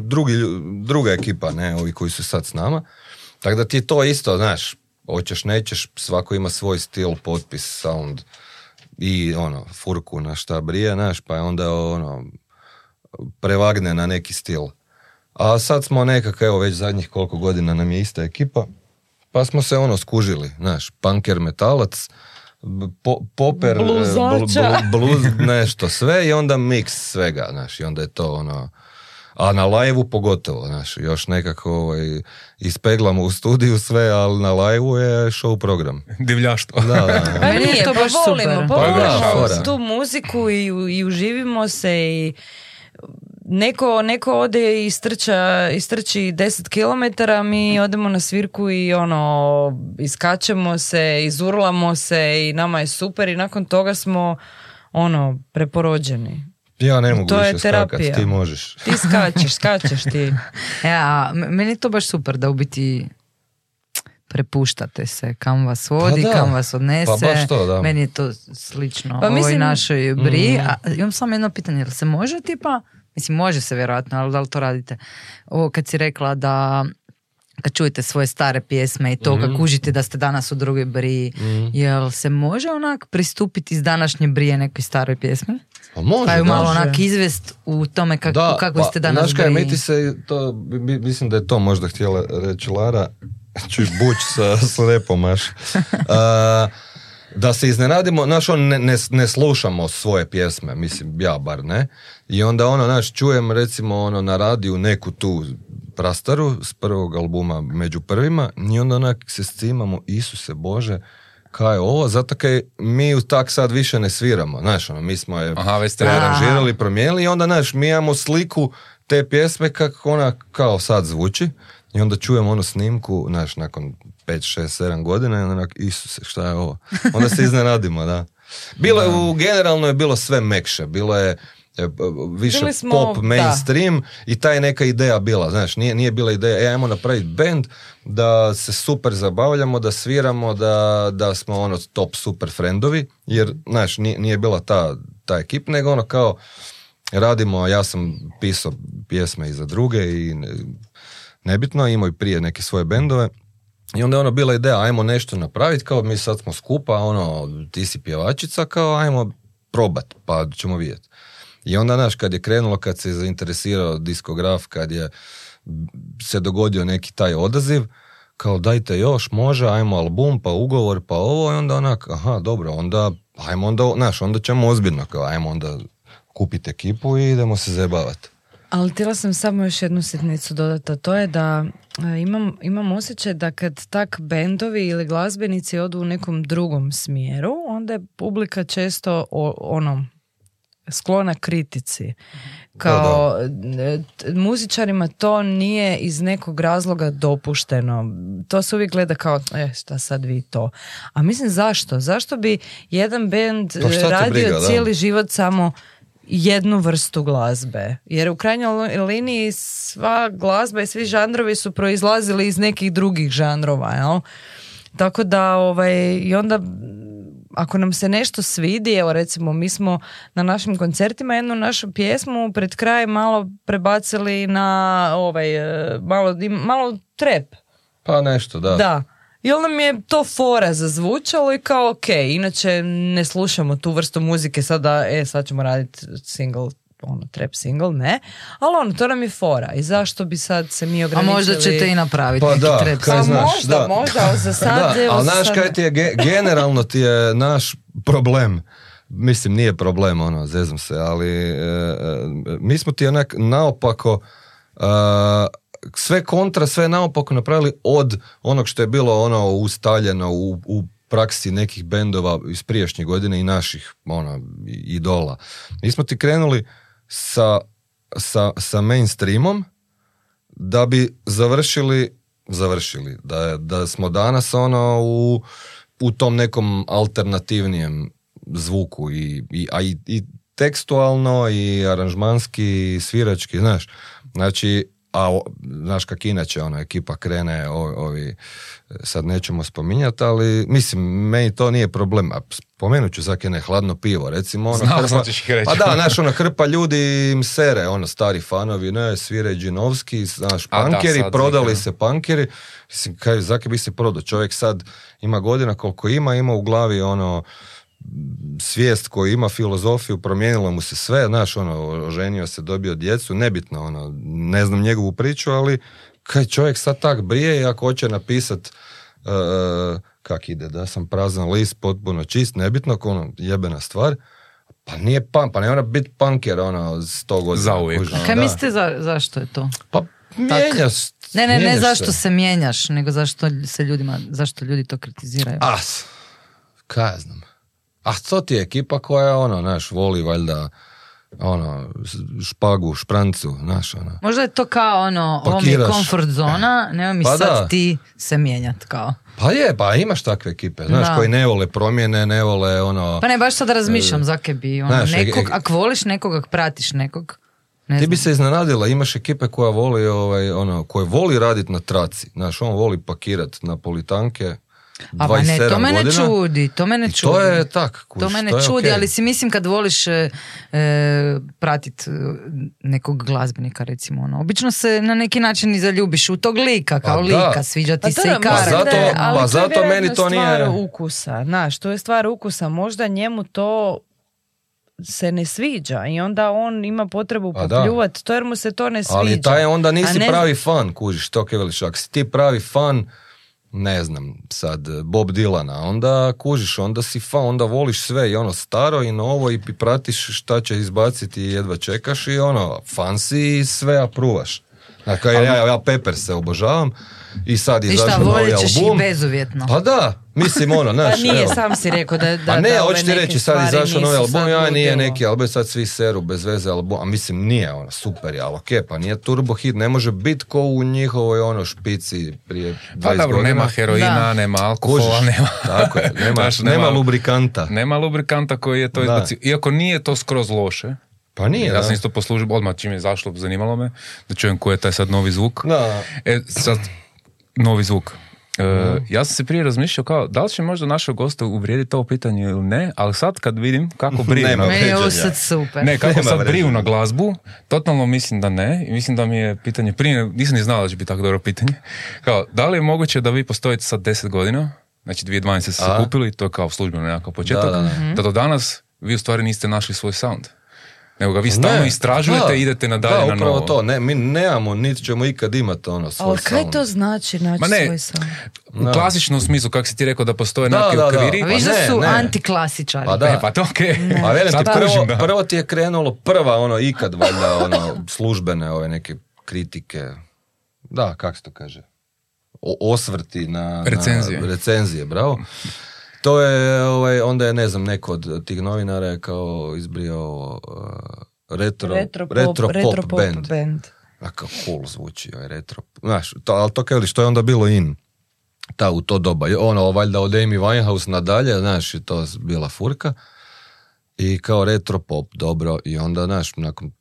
drugi, druga ekipa, ne, ovi koji su sad s nama. Tako da ti je to isto, znaš, hoćeš, nećeš, svako ima svoj stil, potpis, sound i ono, furku na šta brije, znaš, pa je onda ono, prevagne na neki stil. A sad smo nekako, evo već zadnjih koliko godina nam je ista ekipa, pa smo se ono skužili, znaš, punker metalac, po, poper, e, Bluzača. bl- bl- bluz, nešto sve i onda miks svega, znaš, i onda je to ono, a na live pogotovo, znaš, još nekako ovaj, ispeglamo u studiju sve, ali na live je show program. <laughs> Divljaštvo. Da, da, da. <laughs> Pa nije, to pa baš volimo, super. pa Pa da, tu muziku i, i uživimo se i neko, neko ode i strča, istrči 10 km, mi odemo na svirku i ono, iskačemo se, izurlamo se i nama je super i nakon toga smo ono, preporođeni. Ja ne mogu To je više skakat, terapija. ti možeš. Ti skačeš, skačeš ti. <laughs> Ja, meni je to baš super da u biti prepuštate se kam vas vodi, Pa da. kam vas odnese. Pa baš to, da. Meni je to slično Pa ovoj mislim- našoj bri. Mm. A, imam samo jedno pitanje, jel se može tipa, mislim može se vjerojatno, ali da li to radite? Ovo kad si rekla da kad čujete svoje stare pjesme i to, Mhm. kad kužite da ste danas u drugoj briji, jel se može onak pristupiti iz današnje brije nekoj staroj pjesmi? Pa može, Pa da. malo Može. onak izvest u tome kak, Da, u kakvoj pa, ste danas Znaš kaj, briji. mi ti se, to, mi- mislim da je to možda htjela reći Lara, čuj buć sa, s repom. A, da se iznenadimo, znaš, on ne, ne, ne slušamo svoje pjesme, mislim, ja bar ne. I onda ono, znaš, čujem recimo ono na radiju neku tu prastaru s prvog albuma među prvima i onda onak se scimamo, Isuse Bože, kaj je ovo? Zato kaj mi tak sad više ne sviramo, znaš, ono, mi smo je Aha, već promijenili i onda, znaš, mi imamo sliku te pjesme kako ona kao sad zvuči i onda čujemo onu snimku, znaš, nakon 5, 6, 7 godina i onda Isuse, šta je ovo? Onda se iznenadimo, da. Bilo je, u generalno je bilo sve mekše, bilo je e, b- više Bili smo, pop da. mainstream i ta je neka ideja bila, znaš, nije, nije bila ideja, e, ajmo napraviti band, da se super zabavljamo, da sviramo, da, da smo ono top super friendovi, jer, znaš, nije, nije bila ta, ta ekip, nego ono kao, radimo, ja sam pisao pjesme i za druge i nebitno, imao i prije neke svoje bendove, i onda je ono bila ideja, ajmo nešto napraviti, kao mi sad smo skupa, ono, ti si pjevačica, kao ajmo probat, pa ćemo vidjeti. I onda, znaš, kad je krenulo, kad se zainteresirao diskograf, kad je se dogodio neki taj odaziv, kao dajte još, može, ajmo album, pa ugovor, pa ovo, i onda onak, aha, dobro, onda, ajmo onda, znaš, onda ćemo ozbiljno, kao ajmo onda kupiti ekipu i idemo se zebavati. Ali htjela sam samo još jednu sitnicu dodati, a to je da e, imam, imam osjećaj da kad tak bendovi ili glazbenici odu u nekom drugom smjeru, onda je publika često o, ono, sklona kritici. Kao e, t- muzičarima to nije iz nekog razloga dopušteno. To se uvijek gleda kao, e, šta sad vi to. A mislim zašto? Zašto bi jedan bend Pa te radio briga, da. cijeli život samo jednu vrstu glazbe. Jer u krajnjoj li- liniji sva glazba i svi žanrovi su proizlazili iz nekih drugih žanrova, jel? Tako da, ovaj, i onda ako nam se nešto svidi, evo recimo mi smo na našim koncertima jednu našu pjesmu pred kraj malo prebacili na ovaj, e, malo, malo trep. Pa nešto, da. Da. I onda mi je to fora zazvučalo i kao ok, inače ne slušamo tu vrstu muzike sada, e sad ćemo raditi single ono, trap single, ne. Ali ono, to nam je fora. I zašto bi sad se mi A ograničili... možda ćete i napraviti Pa neki da, trap Pa song. znaš, možda, da. možda, ali za <laughs> sad... da, ali znaš sad kaj ti je, ge- generalno ti je naš problem, mislim nije problem, ono, zezam se, ali e, e, mi smo ti onak naopako e, sve kontra, sve naopako napravili od onog što je bilo ono ustaljeno u, u praksi nekih bendova iz prijašnjih godine i naših ono, idola. Mi smo ti krenuli sa, sa, sa mainstreamom, da bi završili završili da, da smo danas ono u, u tom nekom alternativnijem zvuku i, i, a i, i tekstualno i aranžmanski i svirački znaš znači a znaš kak inače ono ekipa krene ovi sad nećemo spominjati ali mislim meni to nije problem. A spomenut ću svake ne hladno pivo recimo ono Znao hrpa- ćeš reći. pa da znaš ono hrpa ljudi im sere ono stari fanovi ne svire Džinovski znaš da, pankeri prodali ih, se pankeri mislim kaj zake bi se prodao? Čovjek sad ima godina koliko ima ima u glavi ono svijest koju ima filozofiju, promijenilo mu se sve, znaš, ono, oženio se, dobio djecu, nebitno, ono, ne znam njegovu priču, ali kaj čovjek sad tak brije i ako hoće napisat uh, kak ide, da sam prazan list, potpuno čist, nebitno, ko ono, jebena stvar, pa nije pan, pa ne mora biti punker, ono, sto godina. Zauvijek. kužiš, A kaj da. mislite za, zašto je to? Pa mijenjaš, Ne, ne, ne zašto se. se mijenjaš, nego zašto se ljudima, zašto ljudi to kritiziraju. As, kaj ja znam. A to ti je ekipa koja, ono, naš, voli valjda, ono, špagu, šprancu, znaš, ono. Možda je to kao ono, ovo mi je Pakiraš. comfort zona, nema mi Pa sad da. ti se mijenjat kao. Pa je, pa imaš takve ekipe, znaš, Da. koji ne vole promjene, ne vole, ono... Pa ne, baš sad razmišljam, zake bi, ono, znaš, e- nekog, e- ako voliš nekog, ako pratiš nekog, ne Ti bi se iznenadila, imaš ekipe koja voli, ovaj, ono, koje voli radit na traci, znaš, on voli pakirat na politanke, A ma ne, 27 to mene godina. čudi, to mene I čudi. to je tak, kužiš, To mene je čudi, okej. ali si mislim kad voliš e, e, pratit e, nekog glazbenika recimo ono. Obično se na neki način i zaljubiš u tog lika, kao Pa da. lika, sviđa ti Pa se to i je karakter. zato- je- ali pa to je zato meni to nije- stvar ukusa, znaš, to je stvar ukusa, možda njemu to se ne sviđa i onda on ima potrebu Pa popljuvati to jer mu se to ne sviđa. Ali taj onda nisi ne- pravi fan, kužiš, to kaj veliš. Ako si ti pravi fan, ne znam, sad Bob Dylana, onda kužiš, onda si fan, onda voliš sve i ono staro i novo i pratiš šta će izbaciti i jedva čekaš i ono, fan si i sve apruvaš. Dakle, ja, ja Pepper se obožavam i sad je I izašao novi album. bezuvjetno. Pa da, mislim ono, Pa znaš, nije, evo. sam si rekao da, da, A ne, da hoću ti reći, sad izašao novi album, ja nije neki album, sad svi seru bez veze album, a mislim nije ono, super je, ali okej, pa nije turbo hit, ne može biti ko u njihovoj ono špici prije 20 Pa dobro, nema heroina, Da. nema alkohola, Kužiš, nema... tako je, nema, <laughs> Znaš, nema, lubrikanta. Nema lubrikanta koji je to izbacio. Iako nije to skroz loše. Pa nije, ja da. sam isto poslužio, odmah čim je zašlo, zanimalo me, da čujem koji je taj sad novi zvuk. Da. E, sad, novi zvuk. E, ja sam se prije razmišljao kao, da li će možda našeg gosta uvrijediti to pitanje ili ne, ali sad kad vidim kako <laughs> briju Nema na, Meni je ovo sad super. ne, kako Nema sad briju na glazbu, totalno mislim da ne. I mislim da mi je pitanje, prije nisam ni znao da će biti tako dobro pitanje. Kao, da li je moguće da vi postojite sad 10 godina, znači 2012 ste se kupili, to je kao službeno nekakav početak, Da, da, da, da. do danas vi u stvari niste našli svoj sound. Nego ga vi stalno Ne, istražujete da, i idete nadalje da, na upravo novo. to, ne, mi nemamo, niti ćemo ikad imati ono svoj Ali kaj sound. to znači naći Ma ne, svoj sound? U Da. klasičnom smislu, kako si ti rekao da postoje Da, neki da, da. okviri. A Pa viš da ne, su ne. antiklasičari. Pa da. E, pa to okej. A velim ti, prvo, da. prvo ti je krenulo prva ono ikad valjda ono službene ove neke kritike. Da, kak se to kaže? O, osvrti na, Recenzije. na recenzije, bravo. To je, ovaj, onda je, ne znam, neko od tih novinara je kao izbrio uh, retro, Retro pop, retro pop retro pop band. band. A kao cool zvuči, ovaj retro. Znaš, to, ali to kao što je onda bilo in. Ta, u to doba. Ono, valjda od Amy Winehouse nadalje, znaš, je to bila furka. I kao retro pop, dobro. I onda, znaš, nakon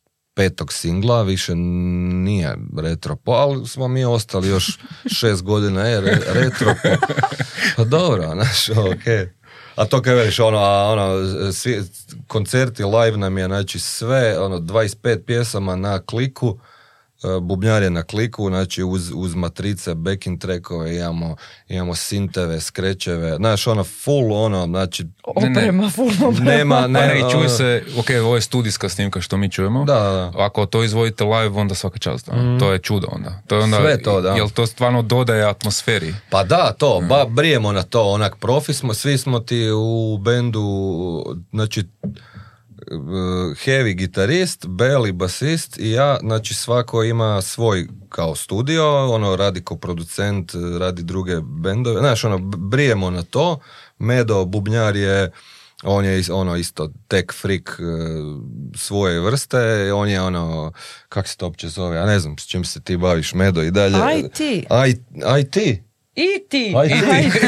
petog singla više nije retro pop, ali smo mi ostali još <laughs> šest godina, je re- retro. Pa dobro, znaš, okej. A to kaj veliš, ono, ono, svi, koncerti live nam je, znači sve, ono, 25 pjesama na kliku bubnjar je na kliku, znači uz, uz matrice, backing trackove, imamo, imamo sinteve, skrečeve, znaš, ono, full ono, znači, Oprema, full oprema. nema, Pa ne, ne, i čuje ono- se, ok, ovo je studijska snimka što mi čujemo. Da, da. Ako to izvodite live, onda svaka čast. ono. To je čudo onda. To je onda Sve to, da. Jel to stvarno dodaje atmosferi? Pa da, to, ba, brijemo na to, onak profi smo, svi smo ti u bendu, znači heavy gitarist, beli basist i ja, znači svako ima svoj kao studio, ono radi ko producent, radi druge bendove, znaš ono, brijemo na to, Medo, bubnjar je, on je ono isto tech freak eh, svoje vrste, on je ono, kak se to uopće zove, ja ne znam s čim se ti baviš, Medo i dalje. IT. I, IT? I ti. <laughs> Aj <laughs> ti.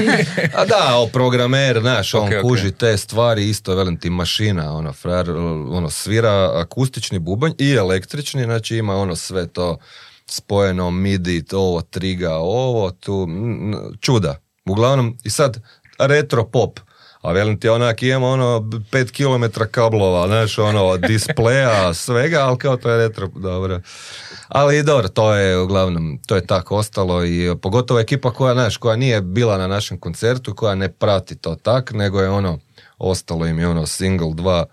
A da, o programer, znaš, on Ok, ok. kuži te stvari, isto, velim ti, mašina, ono, frajer, ono, svira akustični bubanj i električni, znači ima ono sve to spojeno, midi, to, ovo, triga, ovo, tu, mm, čuda. Uglavnom, i sad, retro pop. A velim ti, onak, imamo ono, pet kilometra kablova, znaš, ono, displeja, svega, ali kao to je retro, dobro. Ali dobro, to je uglavnom, to je tako ostalo i pogotovo ekipa koja, znaš, koja nije bila na našem koncertu, koja ne prati to tak, nego je ono, ostalo im je ono single dva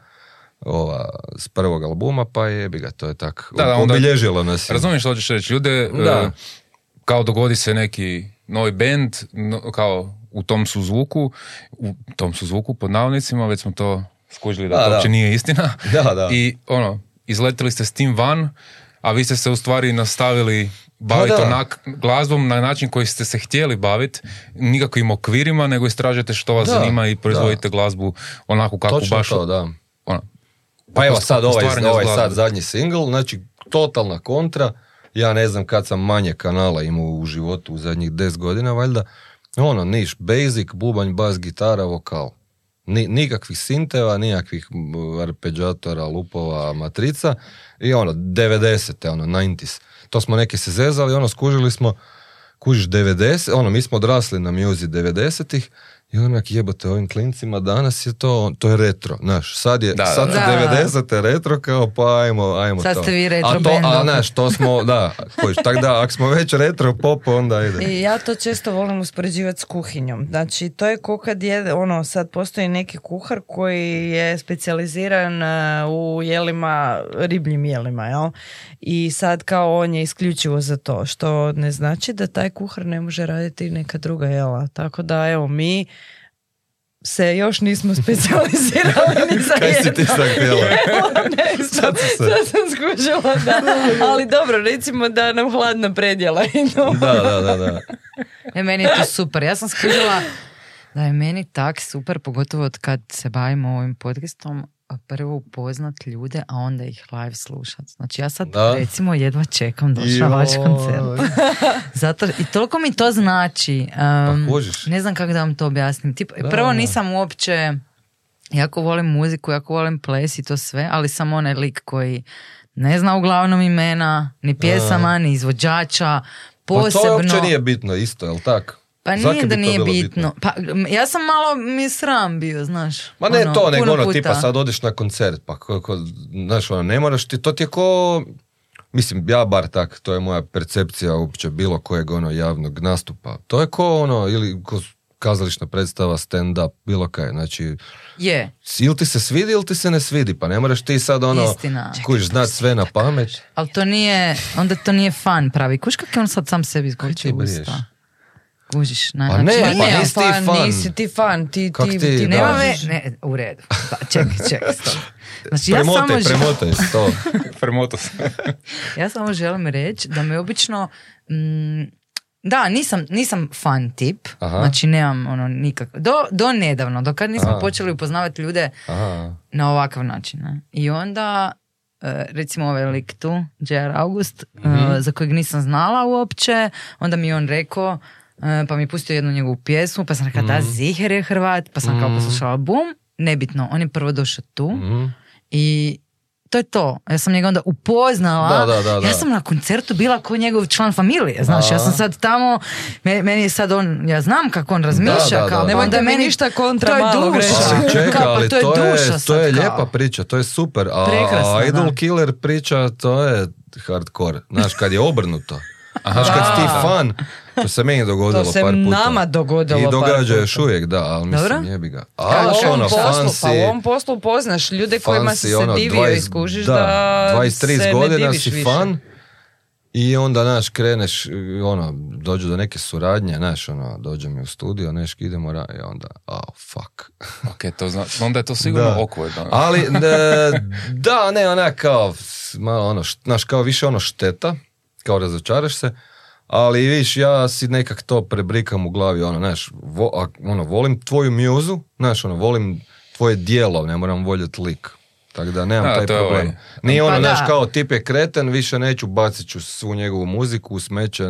ova, s prvog albuma, pa jebi ga, to je tak. Da, da, onda- Obilježilo nas. je. Razumiješ što hoćeš reći? Ljude, Da. e, kao dogodi se neki novi band, no- kao u tom su zvuku, u tom su zvuku pod navodnicima, već smo to skužili da, Da, to da. uopće nije istina. Da, da. I ono, izletili ste s tim van, a vi ste se u stvari nastavili baviti da. onak glazbom na način koji ste se htjeli baviti, nikakvim okvirima, nego istražujete što vas Da, zanima i proizvodite glazbu onako kako Točno baš... to, da. Ono, Pa evo sad ovaj, ovaj sad zadnji single, znači totalna kontra. Ja ne znam kad sam manje kanala imao u životu u zadnjih 10 godina, valjda. Ono, niš, basic, bubanj, bas, gitara, vokal. Ni, nikakvih sinteva, nikakvih m, arpeggiatora, lupova, matrica. I ono, 90-te, ono, 90s. To smo neki se zezali, ono, skužili smo, kužiš 90, ono, mi smo odrasli na music 90-ih i onak jebote ovim klincima danas je to, to je retro, znaš, sad je, Da, sad su da. 90-te retro kao pa ajmo, ajmo Sad to. ste vi retro a to, A znaš, to smo, da, kojiš, tak da, ako smo već retro pop, onda ide. I ja to često volim uspoređivati s kuhinjom. Znači, to je ko kad je, ono, sad postoji neki kuhar koji je specijaliziran e, u jelima, ribljim jelima, jel? I sad kao on je isključivo za to, što ne znači da taj kuhar ne može raditi neka druga jela. Tako da, evo, mi se još nismo specijalizirali ni za Kaj si ti sad htjela? <laughs> ne Sad sad sam skužila, da. Ali dobro, recimo da nam hladna predjela idu. Da, da, da, da. E, meni je to super. Ja sam skužila da je meni tak super, pogotovo od kad se bavimo ovim podcastom, prvo upoznat ljude, a onda ih live slušat. Znači ja sad Da. recimo jedva čekam doći na vaš koncert. <laughs> Zato, I toliko mi to znači. um, Pa ne znam kako da vam to objasnim. Tip, Da, prvo da. nisam uopće, jako volim muziku, jako volim ples i to sve, ali sam onaj lik koji ne zna uglavnom imena, ni pjesama, ni izvođača, Pa posebno... to uopće nije bitno isto, jel tak? Pa Zaki nije da nije bilo bitno. Pa, ja sam malo mi sram bio, znaš. Ma ne Ono, to, nego ono, puta. tipa sad odeš na koncert, pa kako, znaš, ono, ne moraš ti, to ti je ko, mislim, ja bar tak, to je moja percepcija uopće bilo kojeg ono javnog nastupa. To je ko ono, ili ko kazališna predstava, stand-up, bilo kaj, znači, Je. ili ti se svidi ili ti se ne svidi, pa ne moraš ti sad ono, Istina. kužiš, znat sve na pamet. Ali to nije, onda to nije fan pravi. Kuš kak je on sad sam sebi izgočio briješ? usta. Kužiš, na, Pa ne, znači, pa ne, nisi ti fan, fan. nisi ti fan, ti, Kak ti, ti, ti nema ve, ne, u redu. Pa, čekaj, čekaj, stop. Znači, ja Premotaj, samo, želim, premotaj to. <laughs> Premoto se. ja samo želim reći da me obično, mm, da, nisam, nisam fan tip, Aha. znači nemam ono nikak, do, do nedavno, do kad nismo Aha. počeli upoznavati ljude Aha. na ovakav način. Ne? I onda, e, recimo ovaj lik tu, J.R. August, Mhm. za kojeg nisam znala uopće, onda mi je on rekao, pa mi je pustio jednu njegovu pjesmu, pa sam rekla da, Mhm. Ziher je Hrvat, pa sam kao poslušala bum, nebitno, on je prvo došao tu Mhm. i to je to. Ja sam njega onda upoznala. Da, da, da, da. Ja sam na koncertu bila kao njegov član familije. Znaš, ja sam sad tamo, me- meni je sad on, ja znam kako on razmišlja. Da, da, kao, da. pa Nemojte mi meni- ništa kontra to je malog duša. Ali čekaj, Kao, pa to je to je, duša to je kao. lijepa priča, to je super. A, Prekrasna, a Idol da. Killer priča, to je, hardcore. Znaš, kad je obrnuto. Znaš, kad si ti fan, to se meni dogodilo To se par puta. nama dogodilo I par događa još uvijek, da, ali mislim, Dobro. jebi ga. Pa Ali u ovom ono, poslu, fan pa u ovom poslu poznaš ljude kojima si se ono, divio 20 i skužiš da, 23 se godina ne diviš si više. fan i onda, znaš, kreneš, ono, dođu do neke suradnje, znaš, ono, dođe mi u studio, neški, idemo, ra- i onda, oh, fuck. Ok, to zna, onda je to sigurno Da. awkward. ono. Ali, ne, da, ne, onak kao, malo ono, št- znaš, kao više ono šteta, kao razočaraš se, ali viš, ja si nekak to prebrikam u glavi, ono, znaš, vo- a- ono, volim tvoju mjuzu, znaš, ono, volim tvoje dijelo, ne moram voljeti lik. Tako da nemam Da, taj problem. ovaj- Nije ono, Pa znaš, kao tip je kreten, više neću, bacit ću svu njegovu muziku u smeće.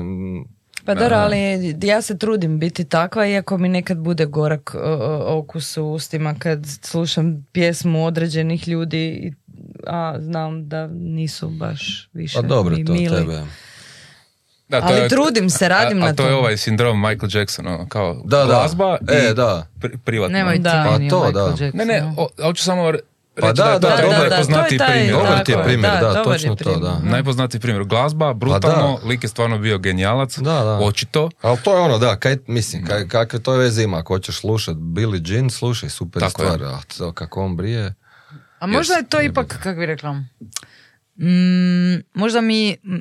Pa dobro, ali ja se trudim biti takva, iako mi nekad bude gorak o, okus u ustima kad slušam pjesmu određenih ljudi, i- a znam da nisu baš više Pa dobro, mi to mili. tebe. Da, to Ali je- trudim se, radim a, na a to je ovaj sindrom Michael Jackson, ono, kao Da, da. glazba E, i da. pri- privatno. Nemoj ti Da. Pa to, Michael da. Ne, ne, hoću samo re- reći Pa da, da, je to da, taj da, da, najpoznatiji to je taj- primjer. Dobar ti je primjer, da, dobar točno je to, primjer. da. Najpoznatiji primjer. Glazba, brutalno, lik je stvarno bio genijalac, Da, da. očito. Ali to je ono, da, kaj, mislim, kaj, kakve to veze ima, ako hoćeš slušat Billie Jean, slušaj, super Tako je. stvar, a to kako on brije. A možda je to ipak, kako bi rekla, mm, možda mi, mm,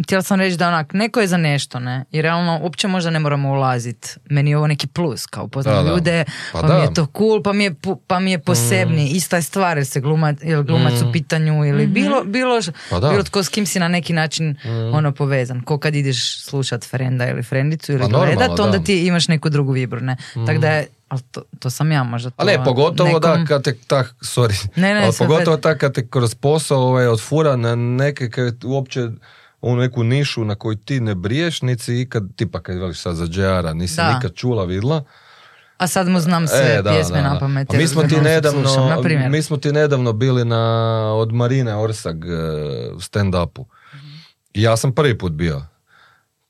htjela sam reći da onak, neko je za nešto, ne? I realno, uopće možda ne moramo ulazit. Meni je ovo neki plus, kao poznam ljude, Pa pa, mi je to cool, pa mi je, pa mi je posebni. Ista je stvar, jer se glumac, ili glumac u pitanju, ili bilo, bilo, š- Pa bilo tko s kim si na neki način ono povezan. Ko kad ideš slušat frenda ili frendicu ili Pa normalno, gledat, onda da. ti imaš neku drugu vibru, ne? Tako da je, ali to, to sam ja možda to A ne, pogotovo da nekom- kad te tak, sorry, Ne, ne, ali pogotovo tak kad te kroz posao ovaj, odfura na neke kaj uopće u neku nišu na koju ti ne briješ, niti si ikad, tipa kad veliš sad za Džara, nisi Da. nikad čula, vidla. A sad mu znam sve E, da, pjesme da, da. na pamet. A mi smo ti non-stop nedavno, slušam, mi smo ti nedavno bili na, od Marine Orsag e, stand-upu. I ja sam prvi put bio.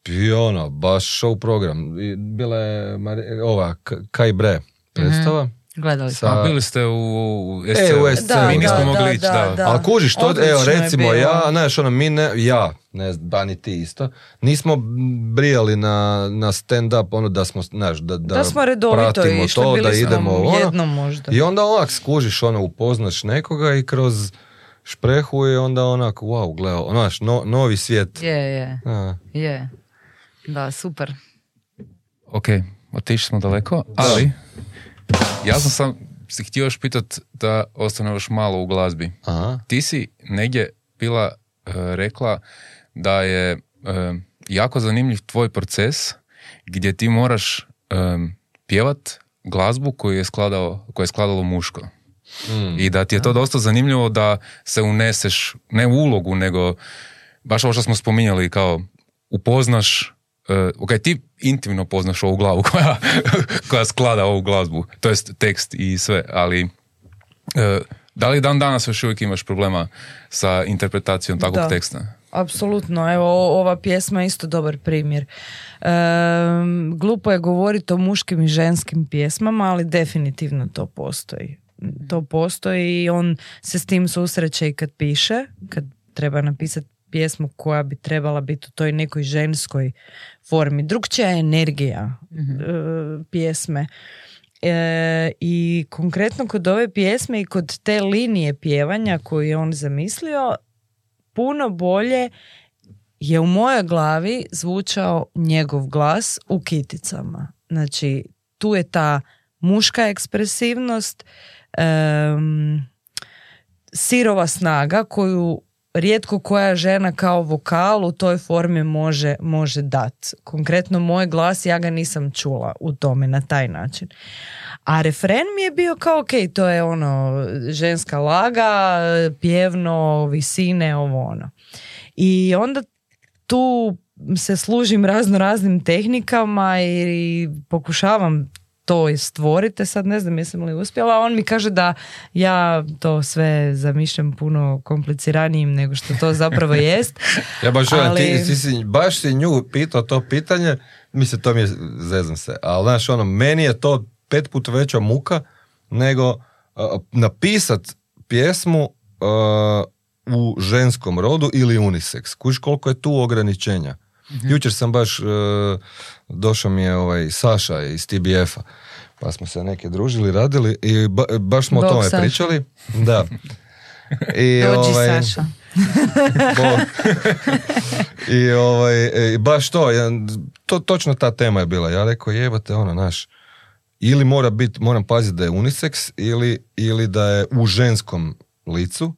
I ono, baš show program. I bila je Mari- ova K- Kaj Bre predstava. Gledali smo. Sa- A bili ste u, u E, u SC-u, Mi nismo da, mogli da, ići, da, da. da. Ali kužiš, to, Odlično evo je recimo bilo. ja, znaš, ono, mi ne, ja, ne znam, da ni ti isto, nismo brijali na, na stand-up, ono da smo, znaš, da, da, Da smo redovito pratimo išli, to, bili da smo idemo ono. jednom možda. I onda ovak skužiš, ono, upoznaš nekoga i kroz šprehu i onda onak, wow, gledao, znaš, no, novi svijet. Je, je, A, je. Da, super. Ok, otišli smo daleko, ali ja sam sam si htio još pitat da ostane još malo u glazbi. aha. Ti si negdje bila e, rekla da je e, jako zanimljiv tvoj proces gdje ti moraš e, pjevat glazbu koju je skladao, koju je skladalo muško. Mm. I da ti je to dosta zanimljivo da se uneseš, ne u ulogu, nego baš ovo što smo spominjali kao upoznaš Uh, ok, ti intimno poznaš ovu glavu <laughs> koja, koja sklada ovu glazbu, to jest tekst i sve, ali uh, da li dan danas još uvijek imaš problema sa interpretacijom takvog Da. teksta? Apsolutno, evo ova pjesma je isto dobar primjer. Ehm, glupo je govoriti o muškim i ženskim pjesmama, ali definitivno to postoji. To postoji i on se s tim susreće i kad piše, kad treba napisati pjesmu koja bi trebala biti u toj nekoj ženskoj formi. Drugčija je energija e, pjesme. E, I konkretno kod ove pjesme i kod te linije pjevanja koju je on zamislio, puno bolje je u mojoj glavi zvučao njegov glas u kiticama. Znači, tu je ta muška ekspresivnost, em, sirova snaga koju rijetko koja žena kao vokal u toj formi može, može dat. Konkretno moj glas, ja ga nisam čula u tome na taj način. A refren mi je bio kao, ok, to je ono, ženska laga, pjevno, visine, ovo ono. I onda tu se služim razno raznim tehnikama i pokušavam to i stvorite, sad ne znam jesam li uspjela, on mi kaže da ja to sve zamišljam puno kompliciranijim nego što to zapravo <laughs> jest. Ja baš želim, Ali- ti, ti si, baš si nju pitao to pitanje, mislim to mi je, zezam se, ali znaš ono, meni je to pet puta veća muka nego uh, napisat pjesmu uh, u ženskom rodu ili unisex. Kužiš koliko je tu ograničenja. Jučer sam baš, e, došao mi je ovaj Saša iz TBF-a, pa smo se neke družili, radili i ba- baš smo o Bog, tome Saša. pričali. Da. <laughs> I, Dođi ovaj, Saša. <laughs> Bo- I ovaj, e, baš to, ja, to, točno ta tema je bila. Ja rekao, jebate, ono, naš, ili mora biti, moram paziti da je unisex, ili, ili da je u ženskom licu,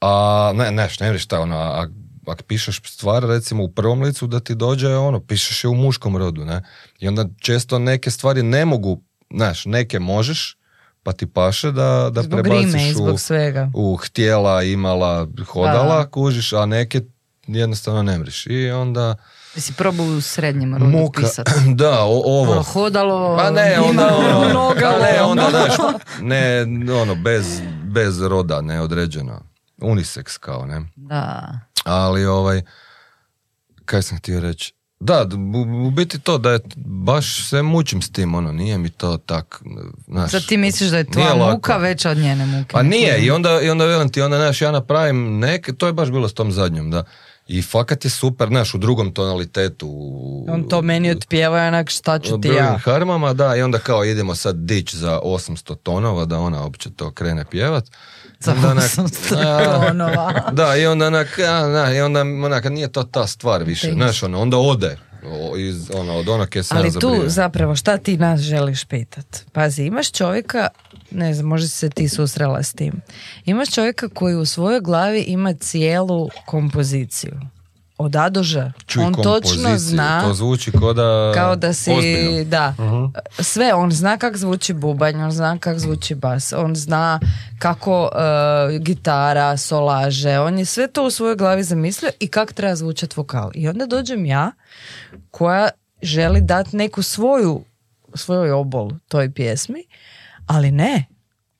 a ne, neš, ne šta, ono, a- ako pišeš stvar, recimo u prvom licu, da ti dođe, ono, pišeš je u muškom rodu, ne? I onda često neke stvari ne mogu, znaš, neke možeš, pa ti paše da, da Zbog prebaciš rime u, svega. u htjela, imala, hodala, Da. kužiš, a neke jednostavno ne mriš. I onda Jesi probao u srednjem rodu muka, pisat? <laughs> da, o- ovo. Ono, hodalo, Pa ne, <laughs> onda, ono, <laughs> nogalo. a ne, onda, znaš, ne, ono, bez, bez roda, neodređeno. Unisex kao, ne. Da. Ali, ovaj, kaj sam htio reći? Da, u, u biti to da je baš se mučim s tim, ono, nije mi to tak, znaš. Sad ti misliš da je tvoja nije lako. muka veća od njene muke? Pa nije, i onda, i onda velim ti, onda, znaš, ja napravim neke, to je baš bilo s tom zadnjom, da. I fakat je super, znaš, u drugom tonalitetu. u- On to meni otpjeva onak šta ću ti ja. harmama, da, i onda kao idemo sad dić za 800 tonova, da ona uopće to krene pjevat. Za Onda onak, 800 a, Tonova. <laughs> Da, i onda onak, a, da, i onda onak, nije to ta stvar više, znaš, ono, onda ode o, iz, ono, od onog je Ali tu zapravo šta ti nas želiš pitat? Pazi, imaš čovjeka, ne znam, možda se ti susrela s tim. Imaš čovjeka koji u svojoj glavi ima cijelu kompoziciju. Od A do Ž. Čuj on točno zna To zvuči ko da... kao da si, ozbiljno. da, sve, on zna kak zvuči bubanj, on zna kak zvuči bas, on zna kako e, gitara, solaže, on je sve to u svojoj glavi zamislio i kak treba zvučat vokal. I onda dođem ja, koja želi dati neku svoju, svoj obol toj pjesmi, ali ne,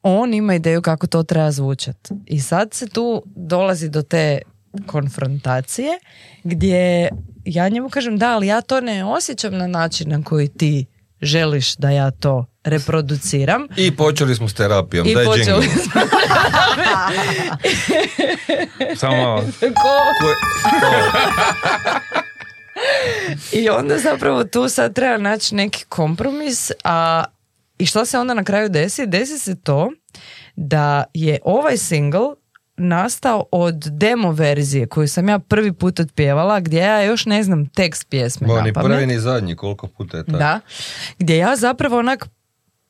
on ima ideju kako to treba zvučat. I sad se tu dolazi do te konfrontacije gdje ja njemu kažem da, ali ja to ne osjećam na način na koji ti želiš da ja to reproduciram. I počeli smo s terapijom, I daj počeli smo <laughs> Samo malo. Ko- I onda zapravo tu sad treba naći neki kompromis, a i što se onda na kraju desi? Desi se to da je ovaj single nastao od demo verzije koju sam ja prvi put otpjevala gdje ja još ne znam tekst pjesme Bo, ni prvi ni zadnji, koliko puta je tako. Da, gdje ja zapravo onak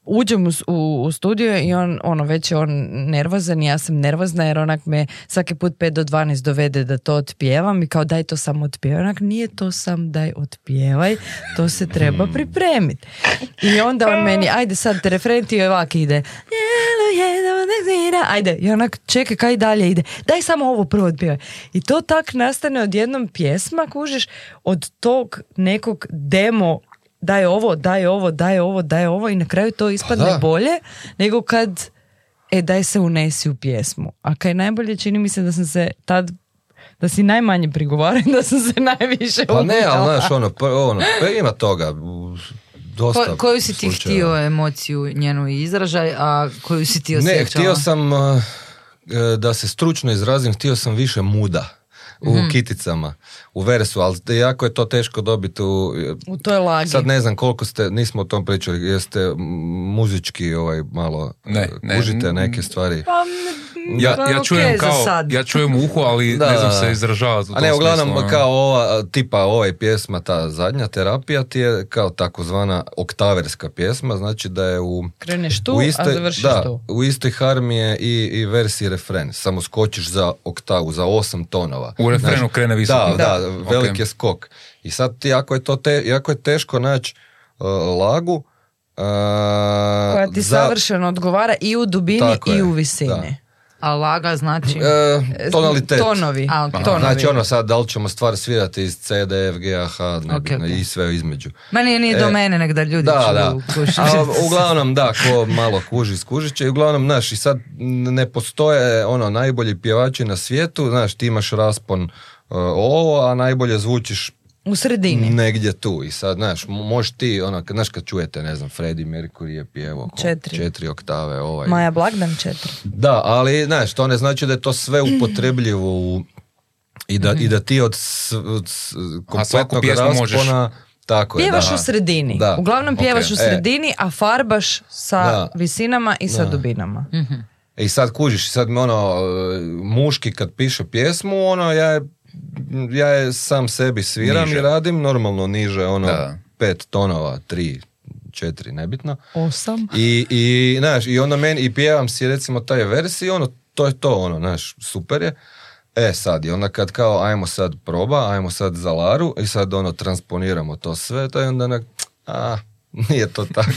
uđem u, u, u studio i on, ono, već je on nervozan i ja sam nervozna jer onak me svaki put 5 do 12 dovede da to otpjevam i kao daj to sam otpjevaj. Onak nije to sam daj otpjevaj, to se treba pripremiti. I onda on meni, ajde sad te refren ti ovak ide. Ajde, i onak čekaj kaj dalje ide. Daj samo ovo prvo otpjevaj. I to tak nastane od jednom pjesma, kužiš, od tog nekog demo daj ovo, daj ovo, daj ovo, daj ovo i na kraju to ispadne da. bolje nego kad e daj se unesi u pjesmu. A kaj najbolje čini mi se da sam se tad da si najmanje prigovarao i da sam se najviše Pa ne, ali znaš, ono, pa, ono, pa ima toga, dosta Ko- koju si ti htio emociju njenu izražaj, a koju si ti osjećala? Ne, htio sam uh, uh, da se stručno izrazim, htio sam više muda u Mhm. kiticama, u versu, ali jako je to teško dobiti u... U toj lagi. Sad ne znam koliko ste, nismo o tom pričali, jeste muzički ovaj malo Ne, uh, ne, kužite n- neke stvari. Pa, Ja, Pa ja okej čujem za kao, ja čujem u uhu, ali Da, ne znam da, se da. izražavati u A ne, uglavnom smislu, ono. kao ova, tipa ova pjesma, ta zadnja terapija ti je kao takozvana oktaverska pjesma, znači da je u... Kreneš tu, u a završiš da, tu. u istoj harmi je i, i vers i refren, samo skočiš za oktavu, za osam tonova. U refrenu Znaš, krene visoko. Da, da, Ok. velik je skok. I sad ti, jako je to te, jako je teško naći uh, lagu uh, koja ti za- savršeno odgovara i u dubini Tako i je, u visini. da. A laga znači... E, tonalitet. Tonovi. A, ok. Tonovi. Znači ono sad, da li ćemo stvar svirati iz C, D, F, G, A, H, nebitno, Ok, ok. i sve između. Meni nije do E, mene, nek da ljudi Da, čuju, da. A, uglavnom, da, ko malo kuži, skužit će. I uglavnom, znaš, i sad ne postoje ono najbolji pjevači na svijetu, znaš, ti imaš raspon uh, ovo, a najbolje zvučiš U sredini. negdje tu. I sad, znaš, mo- možeš ti, ono, znaš kad čujete, ne znam, Freddie Mercury je pjevao ko- Četiri. četiri oktave, ovaj. Maja Blagdan četiri. Da, ali, znaš, to ne znači da je to sve upotrebljivo u, i, da, i da ti od, s- od s- kompletnog pjesmu raspona, tako je, Pjevaš da. u sredini. Da. Uglavnom pjevaš Ok, u e. sredini, a farbaš sa Da. visinama i sa Da. dubinama. I sad kužiš, sad mi ono, e, muški kad piše pjesmu, ono, ja je, ja je sam sebi sviram Niže. i radim normalno niže, ono, Da. pet tonova, tri, četiri, nebitno. Osam. I, i, znaš, i onda meni, i pjevam si recimo taj vers i ono, to je to, ono, znaš, super je. E sad, i onda kad kao, ajmo sad proba, ajmo sad za Laru i sad ono, transponiramo to sve, to je onda onak, a, <laughs> nije to tako.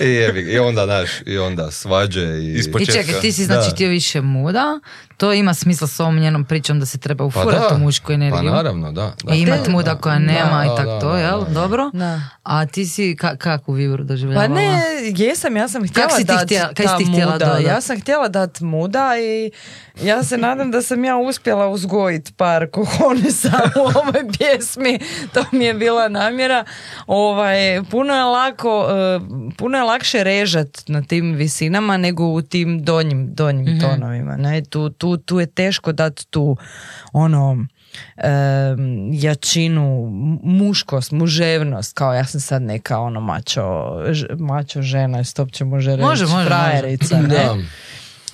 I, jebi. I onda, znaš, i onda svađe i... I čekaj, ti si znači htio više muda, to ima smisla s ovom njenom pričom da se treba ufurati u mušku pa energiju. naravno, da. da. I imat Te- muda koja da, nema da, i tak da, to, da, jel? da. Dobro? Da. A ti si ka- kakvu vibru doživljavala? Pa ne, jesam, ja sam htjela si ti dat htjela- kaj si ta ti htjela muda. dodat? Ja sam htjela dat muda i ja se nadam da sam ja uspjela uzgojit par kohonesa <laughs> u ovoj pjesmi. To mi je bila namjera. Ovaj, puno je lako, eh, puno je lakše režat na tim visinama nego u tim donjim, donjim tonovima. Ne? Tu, tu, tu je teško dati tu ono em, jačinu, mu- muškost, muževnost, kao ja sam sad neka ono mačo, ž- mačo žena, stop će može reći, Može, može, frajerica, ne? Da.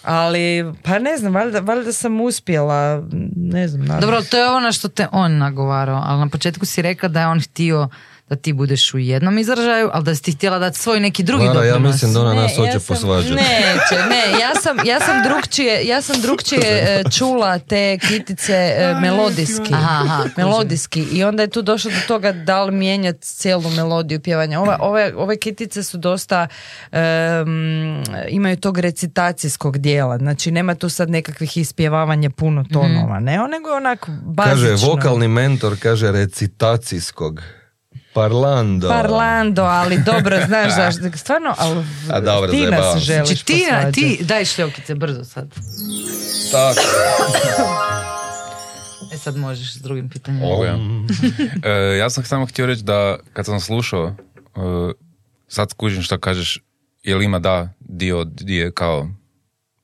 Ali, pa ne znam, valjda, valjda sam uspjela, ne znam, nadam Dobro, to je ono što te on nagovarao, ali na početku si rekla da je on htio da ti budeš u jednom izražaju, ali da si ti htjela dati svoj neki drugi Lara, ja doprinos. mislim da ona Ne, nas hoće ja posvađati. Neće, ne, ja sam, ja sam drugčije, ja sam drugčije <laughs> e, čula te kitice e, melodijski. Aha, melodijski i onda je tu došlo do toga da li mijenjati cijelu melodiju pjevanja. Ova, ove, ove kitice su dosta em, imaju tog recitacijskog dijela, znači nema tu sad nekakvih ispjevavanja puno tonova, ne, nego je onak bazično. Kaže, vokalni mentor, kaže recitacijskog. Parlando. Parlando, ali dobro, znaš <laughs> zašto, stvarno, ali A dobro, ti nas zajebavam se. želiš Znači ti, posvađati. ti daj šljokice brzo sad. Tako. <laughs> E sad možeš s drugim pitanjem. Mogu ja. <laughs> E, ja sam samo htio reći da kad sam slušao, e, sad skužim što kažeš, jel ima da dio gdje je kao,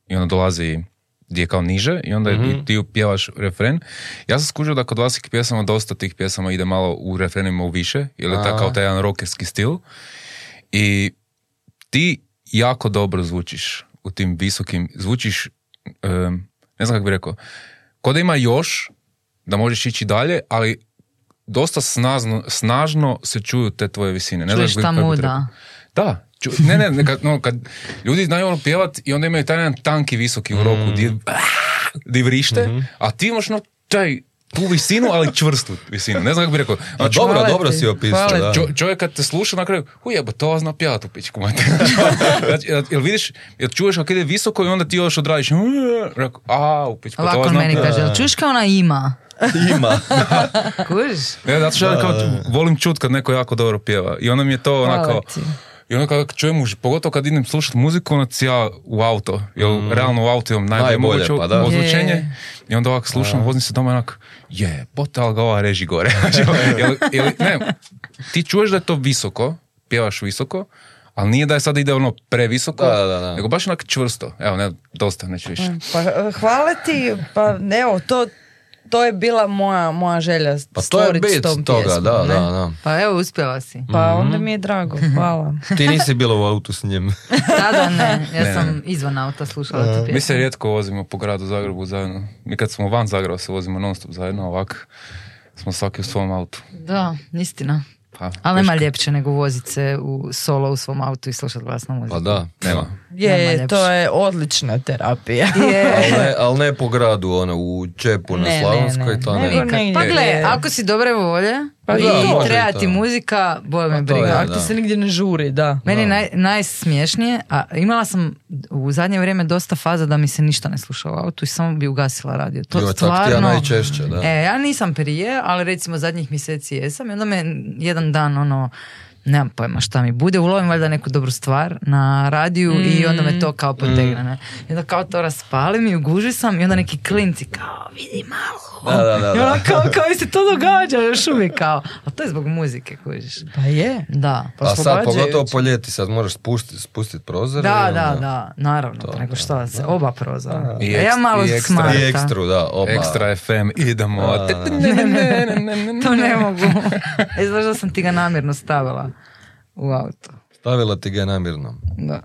i onda dolazi gdje je kao niže i onda i ti pjevaš refren. Ja sam skužio da kod vlastitih pjesama dosta tih pjesama ide malo u refrenima u više, jer je ta, kao taj jedan rockerski stil. I ti jako dobro zvučiš u tim visokim, zvučiš, em, ne znam kako bi rekao, ko da ima još, da možeš ići dalje, ali dosta snažno, snažno se čuju te tvoje visine. Ne Čuješ ta muda. Da, ču, ne, ne, ne, kad, no, kad ljudi znaju ono pjevat i onda imaju taj jedan tanki visoki u roku, di, di vrište, a ti imaš no, taj, tu visinu, ali čvrstu visinu. Ne znam kako bi rekao. A dobro, hvala dobro ti, si opisao, hvala da. Čo, čovjek kad te sluša na kraju, ujebo, to zna pjevati u pičku <laughs> znači, jel, vidiš, jel čuješ kako ide visoko i onda ti još odradiš, rekao, a, u pičku, to Ovako on zna meni pjevat." kaže, jel čuješ kao ona ima? Ima. <laughs> Kužiš? Ne, zato što ja kao, volim čut kad neko jako dobro pjeva. I onda mi je to Hvala onako... I onda kad čujem, pogotovo kad idem slušati muziku, onda si ja u auto. Jer realno u auto imam najbolje, Najbolje, moguće pa da. ozvučenje. Je. I onda ovako slušam, vozim se doma i onako, je, bote, ali ga ova reži gore. <laughs> Znači, jel- jel- ne, ti čuješ da je to visoko, pjevaš visoko, ali nije da je sad ide ono previsoko, Da, da, da. nego baš onako čvrsto. Evo, ne, dosta, neću više. Pa eh, hvala ti, pa evo, to, to je bila moja, moja želja Pa to je bit tom toga, pjesmom, da, ne? da, da. Pa evo, uspjela si. Pa onda mi je drago, hvala. <laughs> Ti nisi bila u autu s njim. <laughs> Tada ne, ja Ne, sam izvan auta slušala tu Mi se rijetko vozimo po gradu Zagrebu zajedno. Mi kad smo van Zagreba se vozimo non stop zajedno, ovak smo svaki u svom autu. Da, istina. Pa, Ali nema ljepše nego vozit se u solo u svom autu i slušati glasnu muziku. Pa da. Nema. Nema Je, ljepše. to je odlična terapija. <laughs> Je. Ali ne, al ne po gradu, ono, u Čepu na Ne, ne, Slavonskoj, ne, to nego ne. negdje Pa gle, ako si dobre volje Pa i da, može treba to. ti muzika, boje me Pa to briga. je, Ako ti se nigdje ne žuri, da. Meni naj, najsmješnije, a imala sam u zadnje vrijeme dosta faza da mi se ništa ne sluša u autu i samo bi ugasila radio. To Jo, ti stvarno... ja najčešće, da. E, ja nisam prije, ali recimo zadnjih mjeseci jesam i onda me jedan dan ono nemam pojma šta mi bude, ulovim valjda neku dobru stvar na radiju i onda me to kao potegne. ne. I onda kao to raspalim i u guži sam i onda neki klinci kao vidi malo. Da, da, da, I da. ona kao, kao mi se to događa još uvijek kao. A to je zbog muzike, kužiš. Pa je. Da. A sad pogotovo po ljeti, sad moraš spustiti spustit prozor. Da, i da, onda- da, naravno, pa nego šta se, oba prozora. I A ja malo i ekstra-. I ekstru, da, oba. Ekstra FM, idemo. A. To ne mogu. Izgleda da sam ti ga namjerno stavila u auto. Stavila ti ga namjerno. Da.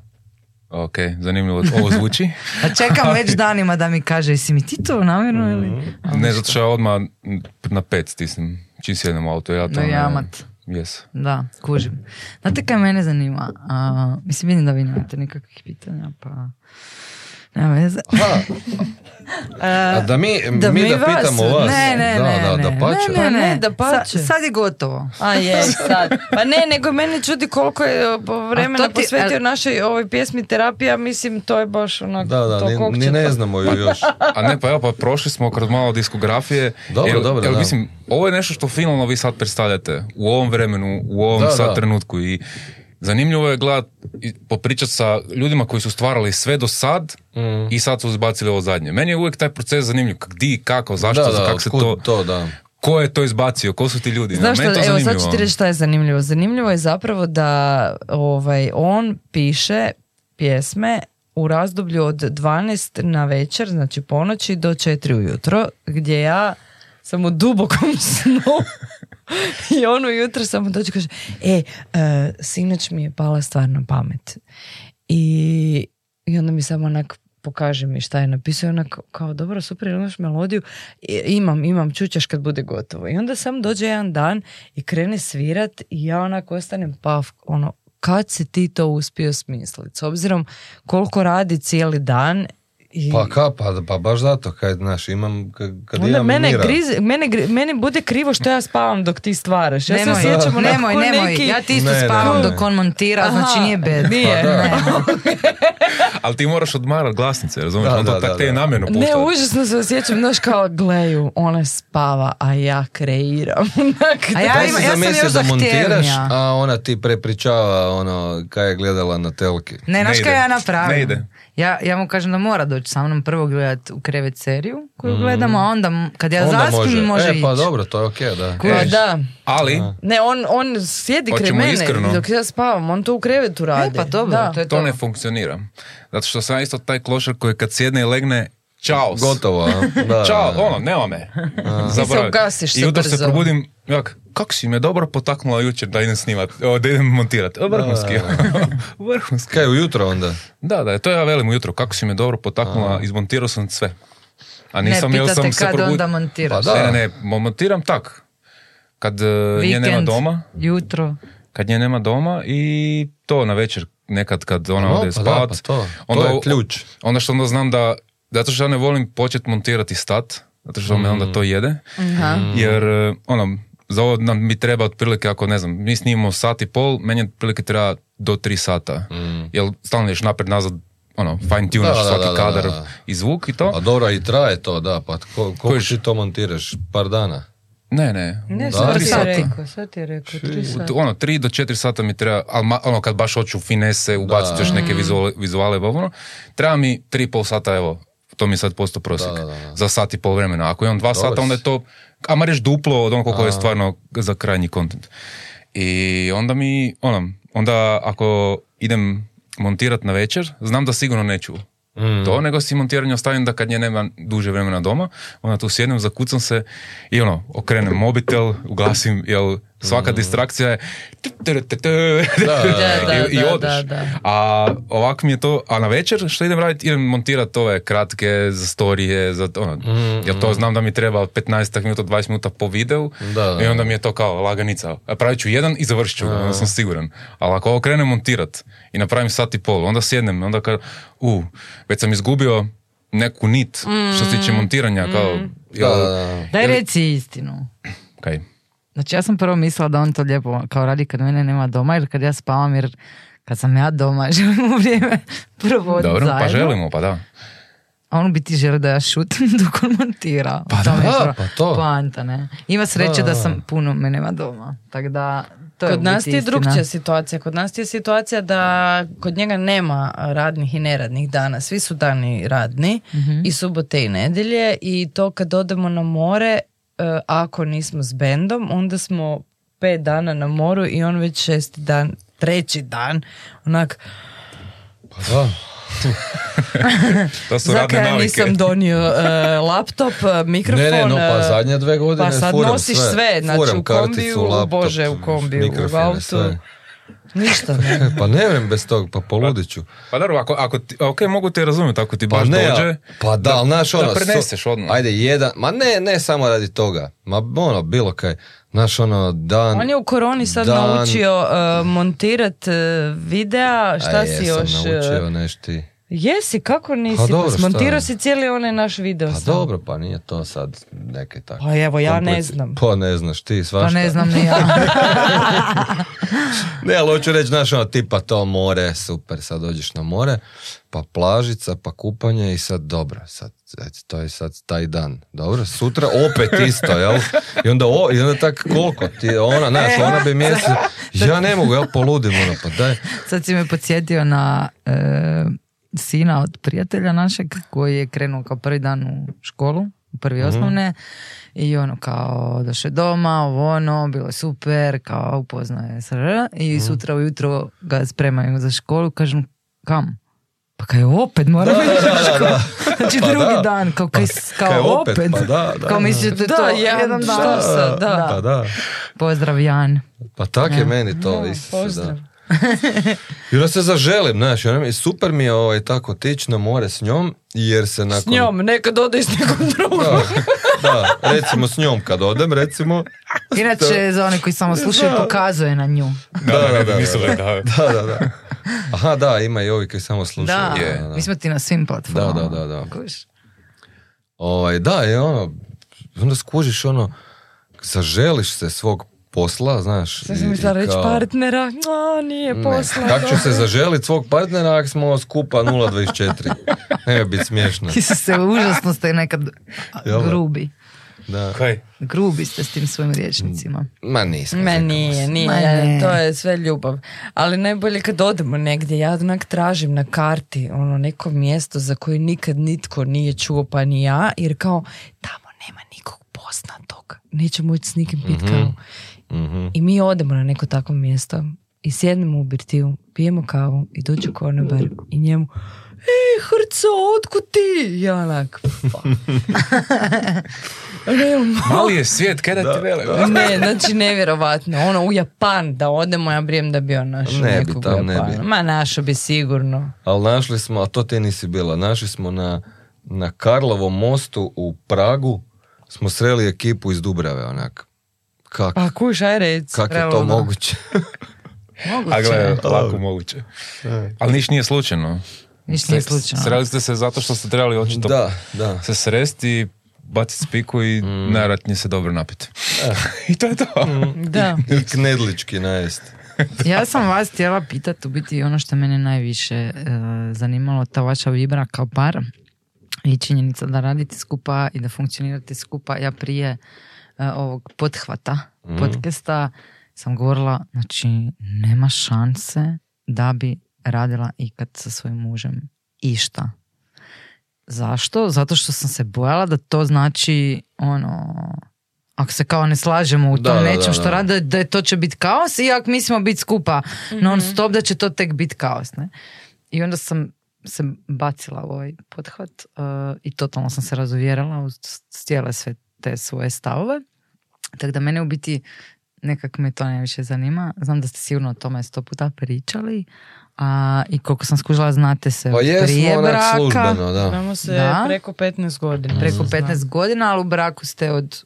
Ok, zanimljivo ovo zvuči. <laughs> A čekam već danima da mi kaže, jesi mi ti to namjerno ili? Ne, zato što ja odmah na pet stisnem. Čim sjednem u auto, ja to jamat. Yes. Da, kužim. Znate kaj mene zanima? A, mislim, vidim da vi nemate nikakvih pitanja, pa... Nema. Aha, <laughs> A, da mi, Da mi mi da vas- pitamo vas. Ne, ne, da, ne, da, ne, da pače. ne, ne, Pa ne, ne, dapače. Sa- sad je gotovo. A je, <laughs> sad. Pa ne, nego mene čudi koliko je vremena ti- posvetio a- našoj ovoj pjesmi terapija, mislim to je baš onak Da, da, to ni, ni ne znamo ju još. <laughs> A ne, pa evo, pa prošli smo kroz malo diskografije. Dobro, Jel- dobro, jel, da. mislim, ovo je nešto što finalno vi sad predstavljate u ovom vremenu, u ovom Da, sad da. trenutku i zanimljivo je gledat popričat sa ljudima koji su stvarali sve do sad Mm. i sad su izbacili ovo zadnje. Meni je uvijek taj proces zanimljiv, di, kako, zašto, Da, da, kako se to, to, da. ko je to izbacio, ko su ti ljudi. Znaš što, evo sad zanimljivo. ću ti reći šta je zanimljivo. Zanimljivo je zapravo da ovaj, on piše pjesme u razdoblju od 12 na večer, znači ponoći do 4 ujutro, gdje ja sam u dubokom <laughs> snu i on ujutro samo dođe kaže e, e, sinoć mi je pala stvar na pamet. I, I onda mi samo onak pokaže mi šta je napisao i onak kao dobro super imaš melodiju. I, imam imam čućeš kad bude gotovo. I onda sam dođe jedan dan i krene svirat i ja onak ostanem paf ono kad si ti to uspio smisliti s obzirom koliko radi cijeli dan i Pa ka, pa, pa baš zato, kaj, znaš, imam, kad, kad onda imam mene, mira. grize, mene, gri- mene bude krivo što ja spavam dok ti stvaraš. Ja se Nemoj, osjećam onako nemoj, nemoj, neki... ja ti isto Ne, ne, spavam ne. dok on montira, Aha, znači nije bed. Nije. Pa da. Ne. <laughs> Ali ti moraš odmarat glasnice, razumiješ? Da, on to da, tak da, te je da. namjerno Ne, puštao. užasno se osjećam, znaš kao, gleju, ona spava, a ja kreiram. <laughs> A ja si ja sam još da montiraš, a ona ti prepričava ono, kaj je gledala na telki. Ne, znaš Ne kaj ja napravim? Ne ide. Ja, ja mu kažem da mora doći sa mnom prvo gledat u krevet seriju koju gledamo, a onda kad ja Onda zaspim može, E, pa ići. dobro, to je okej, da. Pa da. Ali, Ne, on, on sjedi kraj mene iskreno? dok ja spavam, on to u krevetu radi. E, pa dobro, Da. to je to to. ne funkcionira. Zato što sam isto taj klošar koji kad sjedne i legne, čao. Gotovo, a? <laughs> Da, Čao, da. ono, nema me. Ti se ugasiš I se jutro se probudim, jak, kako si me dobro potaknula jučer da idem snimat, o, da idem montirat. O, vrhunski. <laughs> vrhunski. Kaj, ujutro onda? Da, da, to ja velim ujutro, kako si me dobro potaknula, izmontirao sam sve. A Ne, nisam, jel pitate sam se kad probudio. onda montiraš. Pa da. Ne, ne, ne, montiram tak. Kad uh, nje nema doma, jutro. kad nje nema doma i to na večer nekad kad ona No, ode pa da, spavat. pa to. onda, To je ključ. Onda što onda znam da, zato što ja ne volim početi montirati stat, zato što me onda to jede, jer eh, ono, za ovo nam mi treba otprilike, ako ne znam, mi snimamo sat i pol, meni otprilike treba do tri sata, jer stalno ješ napred nazad, ono, fine da, svaki da, da, kadar da. i zvuk i to. A dobro, i traje to, da, pa ko, koliko ti to montiraš? Par dana? Ne, ne, Ne, Da, sad tri sata. rekao, sad ti je rekao, tri sata. ono, tri do četiri sata mi treba, ali ono, kad baš hoću finese, ubaciti još neke vizuale, vizuale ono, treba mi tri i pol sata, evo, to mi je sad posto prosjek, Da, da, da. za sat i pol vremena. Ako imam dva Dobar sata, onda je to, a ma reći duplo od onog koliko je stvarno za krajnji kontent. I onda mi, ono, onda ako idem montirat na večer, znam da sigurno neću Mm. to, nego si montiranje ostavim da kad nje nema duže vremena doma, onda tu sjednem, zakucam se i ono, okrenem mobitel, ugasim, jel svaka distrakcija je Da, <laughs> da, I, i da, odeš. da, da. A ovako mi je to, a na večer što idem raditi, idem montirati ove kratke za storije, za ono, jer to znam da mi treba 15 minuta, 20 minuta po videu Da, da, i onda mi je to kao laganica. A Pravit ću jedan i završit ću ga, onda sam siguran. Ali ako ovo krenem montirat i napravim sat i pol, onda sjednem, onda kad, u, već sam izgubio neku nit što se tiče montiranja, kao, Da, jel, da, da. Daj reci istinu. kaj? Znači ja sam prvo mislila da on to lijepo kao radi kad mene nema doma ili kad ja spavam jer kad sam ja doma <laughs> želimo vrijeme provoditi Dobro, zajedno. pa želimo, pa da. a on u biti želi da ja šutim <laughs> dok on montira. Pa da, pa to. Poanta, ne. Ima sreće Da, da da. sam puno me nema doma. Tako da, to je Kod nas ti je drugčija situacija. Kod nas ti je situacija da kod njega nema radnih i neradnih dana. Svi su dani radni Mhm. i subote i nedjelje i to kad odemo na more, ako nismo s bendom, onda smo pet dana na moru i on već šesti dan, treći dan, onak, Pa da. <laughs> To su zaka radne ja navike. nisam donio e, laptop, e, mikrofon. Ne, ne, no pa e, zadnje dve godine Pa sad furam nosiš sve, znači Furam u karticu, kombiju, laptop, bože, u kombiju, u autu. sve. Ništa, ne. <laughs> Pa ne vrem bez tog, pa poludit ću. Pa dobro, ako, ako ti, ok, mogu te razumjeti, ako ti Pa baš ne, dođe, pa da, ali znaš ono... da so- preneseš odmah. Ajde, jedan, ma ne, ne samo radi toga, ma ono, bilo kaj, znaš ono, dan... On je u koroni sad dan- naučio uh, montirat uh, videa, šta A si još? uh, naučio nešto. Jesi, kako nisi? Pa dobro, smontirao si cijeli onaj naš video. Pa sam. dobro, pa nije to sad neke tako. Pa evo, ja ne komplici- znam. Pa ne znaš ti, svašta. Pa ne znam ni ja. <laughs> Ne, ali hoću reći, znaš, ono, tipa to more, super, sad dođeš na more, pa plažica, pa kupanje i sad dobro, sad, eto, to je sad taj dan, dobro, sutra opet isto, jel? I onda, o, i onda tak koliko ti, ona, znaš, ona bi mjesec, <laughs> ja ne mogu, jel, poludim, ono, pa daj, Sad si me podsjetio na e, sina od prijatelja našeg koji je krenuo kao prvi dan u školu, u prvi Mhm. osnovne i ono kao došao je doma, ovo ono, bilo je super, kao upoznaje se i Mhm. sutra ujutro ga spremaju za školu, kažem kam? Pa kaj opet moram Da, da, da, školu. da. Znači Pa drugi da. dan, kao, kaj, kao kaj opet. opet, pa da, da, kao da. misliš da je Da, to Jan, jedan dan. šta sad, da. pa da, Pozdrav Jan. pa tak je Ja. meni to, Da, isto, pozdrav. da. I onda se zaželim, znaš, ona mi- super mi je ovaj, tako tići na more s njom, jer se nakon... S njom, nekad odeš s nekom <laughs> drugom. Da, da, recimo s njom kad odem, recimo. Inače, za one koji samo slušaju, pokazuje na nju. Da, da, da, <laughs> da. Da, da, da. Aha, da, ima i ovi koji samo slušaju. Da, Je. mi smo ti na svim platformama. Da, da, da, da. Ovaj, da, je ono, onda skužiš ono, zaželiš se svog posla, znaš. Sad i- sam mislila reći kao- partnera, a nije Ne, posla. Kako ću se zaželiti svog partnera ako smo skupa 0.24? Ne biti smiješno. Ti se užasno ste nekad grubi. Da. Kaj? Grubi ste s tim svojim riječnicima. Ma nismo. Zekamo nije, nije, Ma ne. to je sve ljubav. Ali najbolje kad odemo negdje, ja onak tražim na karti ono neko mjesto za koje nikad nitko nije čuo pa ni ja, jer kao tamo nema nikog poznatog. Nećemo ići s nikim pit kavu. Mhm. I mi odemo na neko takvo mjesto i sjednemo u birtiju, pijemo kavu i dođe konobar i njemu Ej, Hrco, otkud ti? I Ja onak, <laughs> Mali je svijet, kaj da, ti vele? ne, znači nevjerovatno. Ono u Japan da odemo, ja brijem da bi on našao Ne bi nekog tam, u ne bi. Ma našao bi sigurno. Ali našli smo, a to ti nisi bila, našli smo na, na Karlovom mostu u Pragu, smo sreli ekipu iz Dubrave, onak. Kak, Pa kuš, aj rec. kak je to realno. <laughs> moguće? A gledaj, lako moguće. Ali niš nije slučajno. Ništa nije slučajno. Sreli ste se zato što ste trebali očito Da, da. se sresti i baciti spiku i Mm. najvjerojatnije se dobro napiti. <laughs> I to je to. <laughs> Da. I knedlički najest. Ja sam vas htjela pitati u biti ono što mene najviše e, zanimalo, ta vaša vibra kao par i činjenica da radite skupa i da funkcionirate skupa. Ja prije e, ovog pothvata podcasta sam govorila, znači nema šanse da bi radila ikad sa svojim mužem išta. Zašto? Zato što sam se bojala da to znači ono ako se kao ne slažemo u Da, tom nečem što rade, da je to će biti kaos i ako mislimo biti skupa non stop da će to tek biti kaos. Ne? I onda sam se bacila u ovaj pothvat uh, i totalno sam se razuvjerila u s- cijele sve te svoje stavove. Tako da mene u biti nekak me to najviše zanima. Znam da ste sigurno o tome sto puta pričali. A, I koliko sam skužila, znate se Pa prije jesmo onak braka. službeno, da. Znamo se Da. preko 15 godina. Preko Znam. 15 godina, ali u braku ste od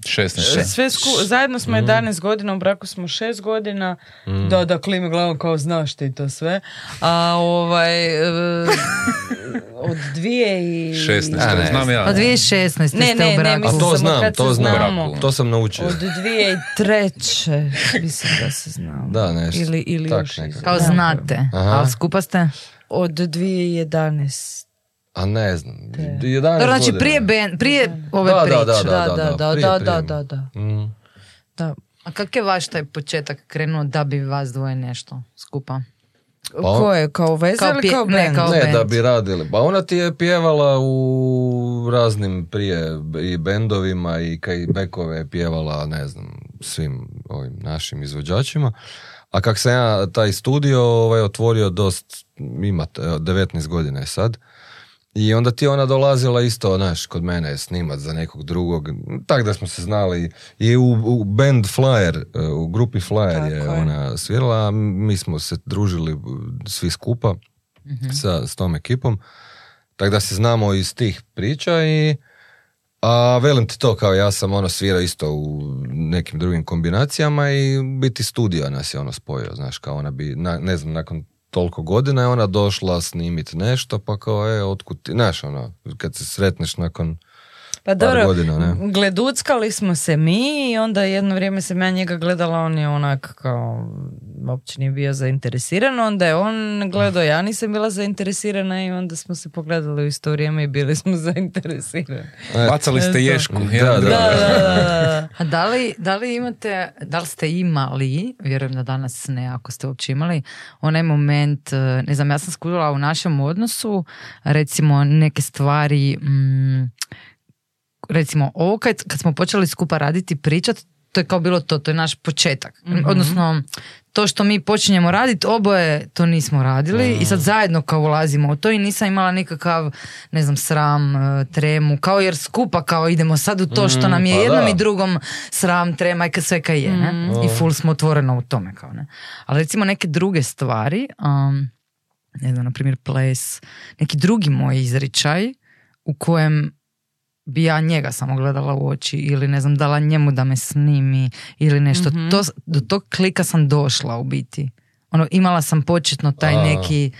16. Sve sku- zajedno smo 11 godina, u braku smo 6 godina. Da, da, klime glavom kao znaš ti to sve. A ovaj, e, od dvije i... 16, A, ne. znam ja. Od 2016 Ne, ste ne, u ne, braku. A mislim to znam, to znam. znamo. To sam naučio. Od dvije i treće, <laughs> mislim da se znamo. Da, nešto. Ili, ili Tak još nekako. Kao znate, Aha. ali skupa ste? Od 2011. A ne znam. Te. 11 Dobro, znači godina. prije, ben, prije ove Da, priče. da, Da, da, da, da, da, da, da. Mm. da. A kak je vaš taj početak krenuo da bi vas dvoje nešto skupa? Pa- Ko je, kao Kao ili pje- kao ne, kao- Ne, band. da bi radili. Pa ona ti je pjevala u raznim prije i bendovima i kaj bekove je pjevala, ne znam, svim ovim našim izvođačima. A kak sam ja taj studio ovaj, otvorio dost, ima t- evo, 19 godina je sad. I onda ti je ona dolazila isto, znaš, kod mene snimat za nekog drugog. Tak da smo se znali. I u, u band Flyer, e, u grupi Flyer je, Tako je. ona svirala, a mi smo se družili svi skupa sa, s tom ekipom. Tako da se znamo iz tih priča i a velim ti to kao ja sam ono svirao isto u nekim drugim kombinacijama i biti studio nas je ono spojio, znaš, kao ona bi, na, ne znam, nakon toliko godina je ona došla snimit nešto, pa kao, e, otkud ti, znaš, ono, kad se sretneš nakon Pa par dobro, godina, ne? gleduckali smo se mi i onda jedno vrijeme sam ja njega gledala, on je onak kao, uopće nije bio zainteresiran, onda je on gledao, ja nisam bila zainteresirana i onda smo se pogledali u isto vrijeme i bili smo <laughs> zainteresirani. Bacali ste E, ješku. Da, da. Da, da, da, da. A da li, da li imate, da li ste imali, vjerujem da danas ne, ako ste uopće imali, onaj moment, eh, ne znam, ja sam skužila u našem odnosu, recimo neke stvari, mm, recimo ovo kad, kad smo počeli skupa raditi, pričat, to je kao bilo to, to je naš početak. Odnosno, to što mi počinjemo raditi, oboje to nismo radili i sad zajedno kao ulazimo u to i nisam imala nikakav, ne znam, sram, eh, tremu, kao jer skupa kao idemo sad u to što nam je pa jednom da. i drugom sram, trema i sve kaj je, ne? I full smo otvoreno u tome, kao ne. Ali recimo neke druge stvari, um, ne znam, na primjer ples, neki drugi moj izričaj u kojem bi ja njega samo gledala u oči ili ne znam, dala njemu da me snimi ili nešto. To, do tog klika sam došla u biti. Ono, imala sam početno taj A. neki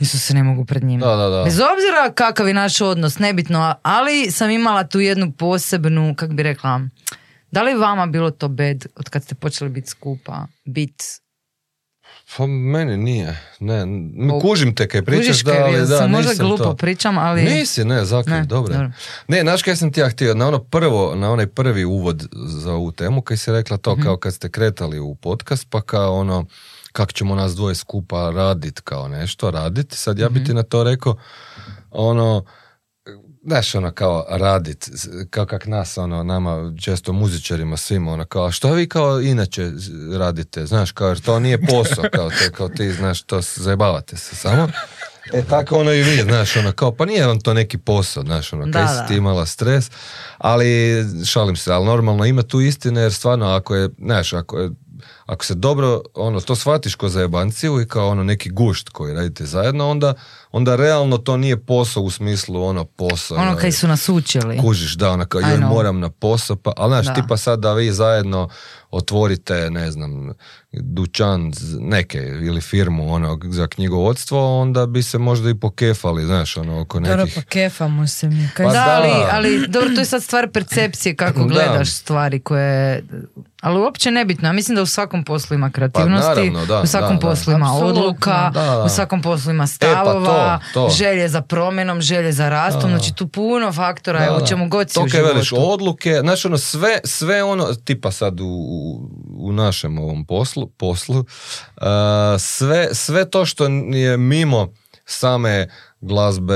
Isuse, ne mogu pred njima. Da, da, da. Bez obzira kakav je naš odnos, nebitno, ali sam imala tu jednu posebnu, kak bi rekla, da li vama bilo to bed od kad ste počeli biti skupa, bit Pa meni nije, ne, kužim te kaj pričaš, Kužiš da, ali ja da, sam možda glupo to. pričam, ali... Nisi, ne, zakaj, Ne, dobro. dobro. Ne, znaš kaj sam ti ja htio, na ono prvo, na onaj prvi uvod za ovu temu, kaj si rekla to, Mhm. kao kad ste kretali u podcast, pa kao ono, kako ćemo nas dvoje skupa radit, kao nešto, radit. Sad ja Mhm. bi ti na to rekao, ono, znaš, ono, kao radit, kao kak nas, ono, nama, često muzičarima, svima, ono, kao, što vi kao inače radite, znaš, kao, jer to nije posao, kao, to, kao ti, znaš, to zajebavate se samo. E tako ono i vi, znaš, ono kao, pa nije vam to neki posao, znaš, ono, kaj si ti imala stres, ali šalim se, ali normalno ima tu istine, jer stvarno ako je, znaš, ako je, ako se dobro, ono, to shvatiš ko zajebanciju i kao ono neki gušt koji radite zajedno, onda, onda realno to nije posao u smislu ono posao. Ono kaj su nas učili. Kužiš, da, ono kao, joj, moram na posao, pa, ali znaš, Da. tipa sad da vi zajedno otvorite, ne znam, dućan neke ili firmu ono, za knjigovodstvo, onda bi se možda i pokefali, znaš, ono, oko Dobro, nekih... pa kefamo se mi. Kaj Pa da, da. ali, ali dobro, to je sad stvar percepcije kako <laughs> Da. gledaš stvari koje... Ali uopće nebitno. Ja mislim da u svakom poslu ima kreativnosti, Pa naravno, da, u svakom da, da. poslu ima odluka, Da, da. u svakom poslu ima E, pa to, to. želje za promjenom, želje za rastom. Znači tu puno faktora je Da, u da. čemu god si To u životu. veliš, odluke, znaš ono, sve, sve ono, tipa sad u, u, u našem ovom poslu, poslu uh, sve, sve to što je mimo same glazbe,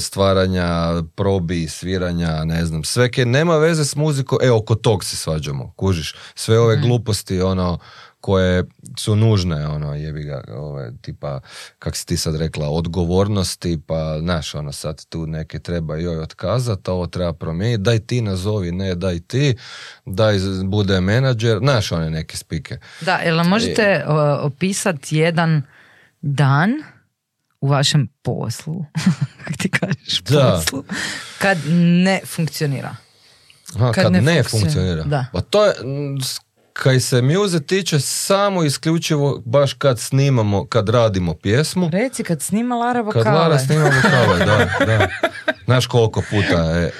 stvaranja, probi, sviranja, ne znam, sve ke nema veze s muzikom, e, oko tog se svađamo, kužiš, sve ove Mhm. gluposti, ono, koje su nužne, ono, jebi ga, ove, tipa, kak si ti sad rekla, odgovornosti, pa, znaš, ono, sad tu neke treba joj otkazat, a ovo treba promijeniti, daj ti nazovi, ne, daj ti, daj bude menadžer, znaš, one neke spike. Da, jel možete opisati jedan dan u vašem poslu, <laughs> kako ti kažeš, Da. poslu, kad ne funkcionira. Aha, Kad kad, ne funkcionira. funkcionira. Da. Pa to je, kaj se muse tiče, samo isključivo baš kad snimamo, kad radimo pjesmu, Reci, kad snima Lara kad vokale. Lara snima vokale, da, da. <laughs> Znaš koliko puta je, e,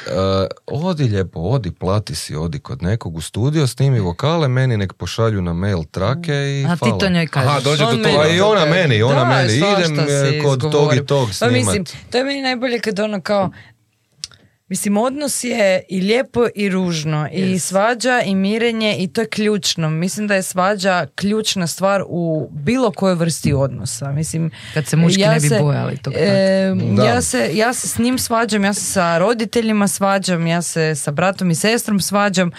odi lijepo, odi, plati si, odi kod nekog u studio, snimi vokale, meni nek pošalju na mail trake i A ti hvala. to njoj kažeš. Aha, dođe do On toga. meni Pa i ona meni, ona Da, meni. Idem, e, kod tog i tog Pa snimat. mislim, to je meni najbolje kad ono kao, Mislim, odnos je i lijepo i ružno i svađa i mirenje i to je ključno. Mislim da je svađa ključna stvar u bilo kojoj vrsti odnosa. Mislim, Kad se muški ne bi se- bojali toga e, Da. ja, se, ja se s njim svađam, ja se sa roditeljima svađam, ja se sa bratom i sestrom svađam,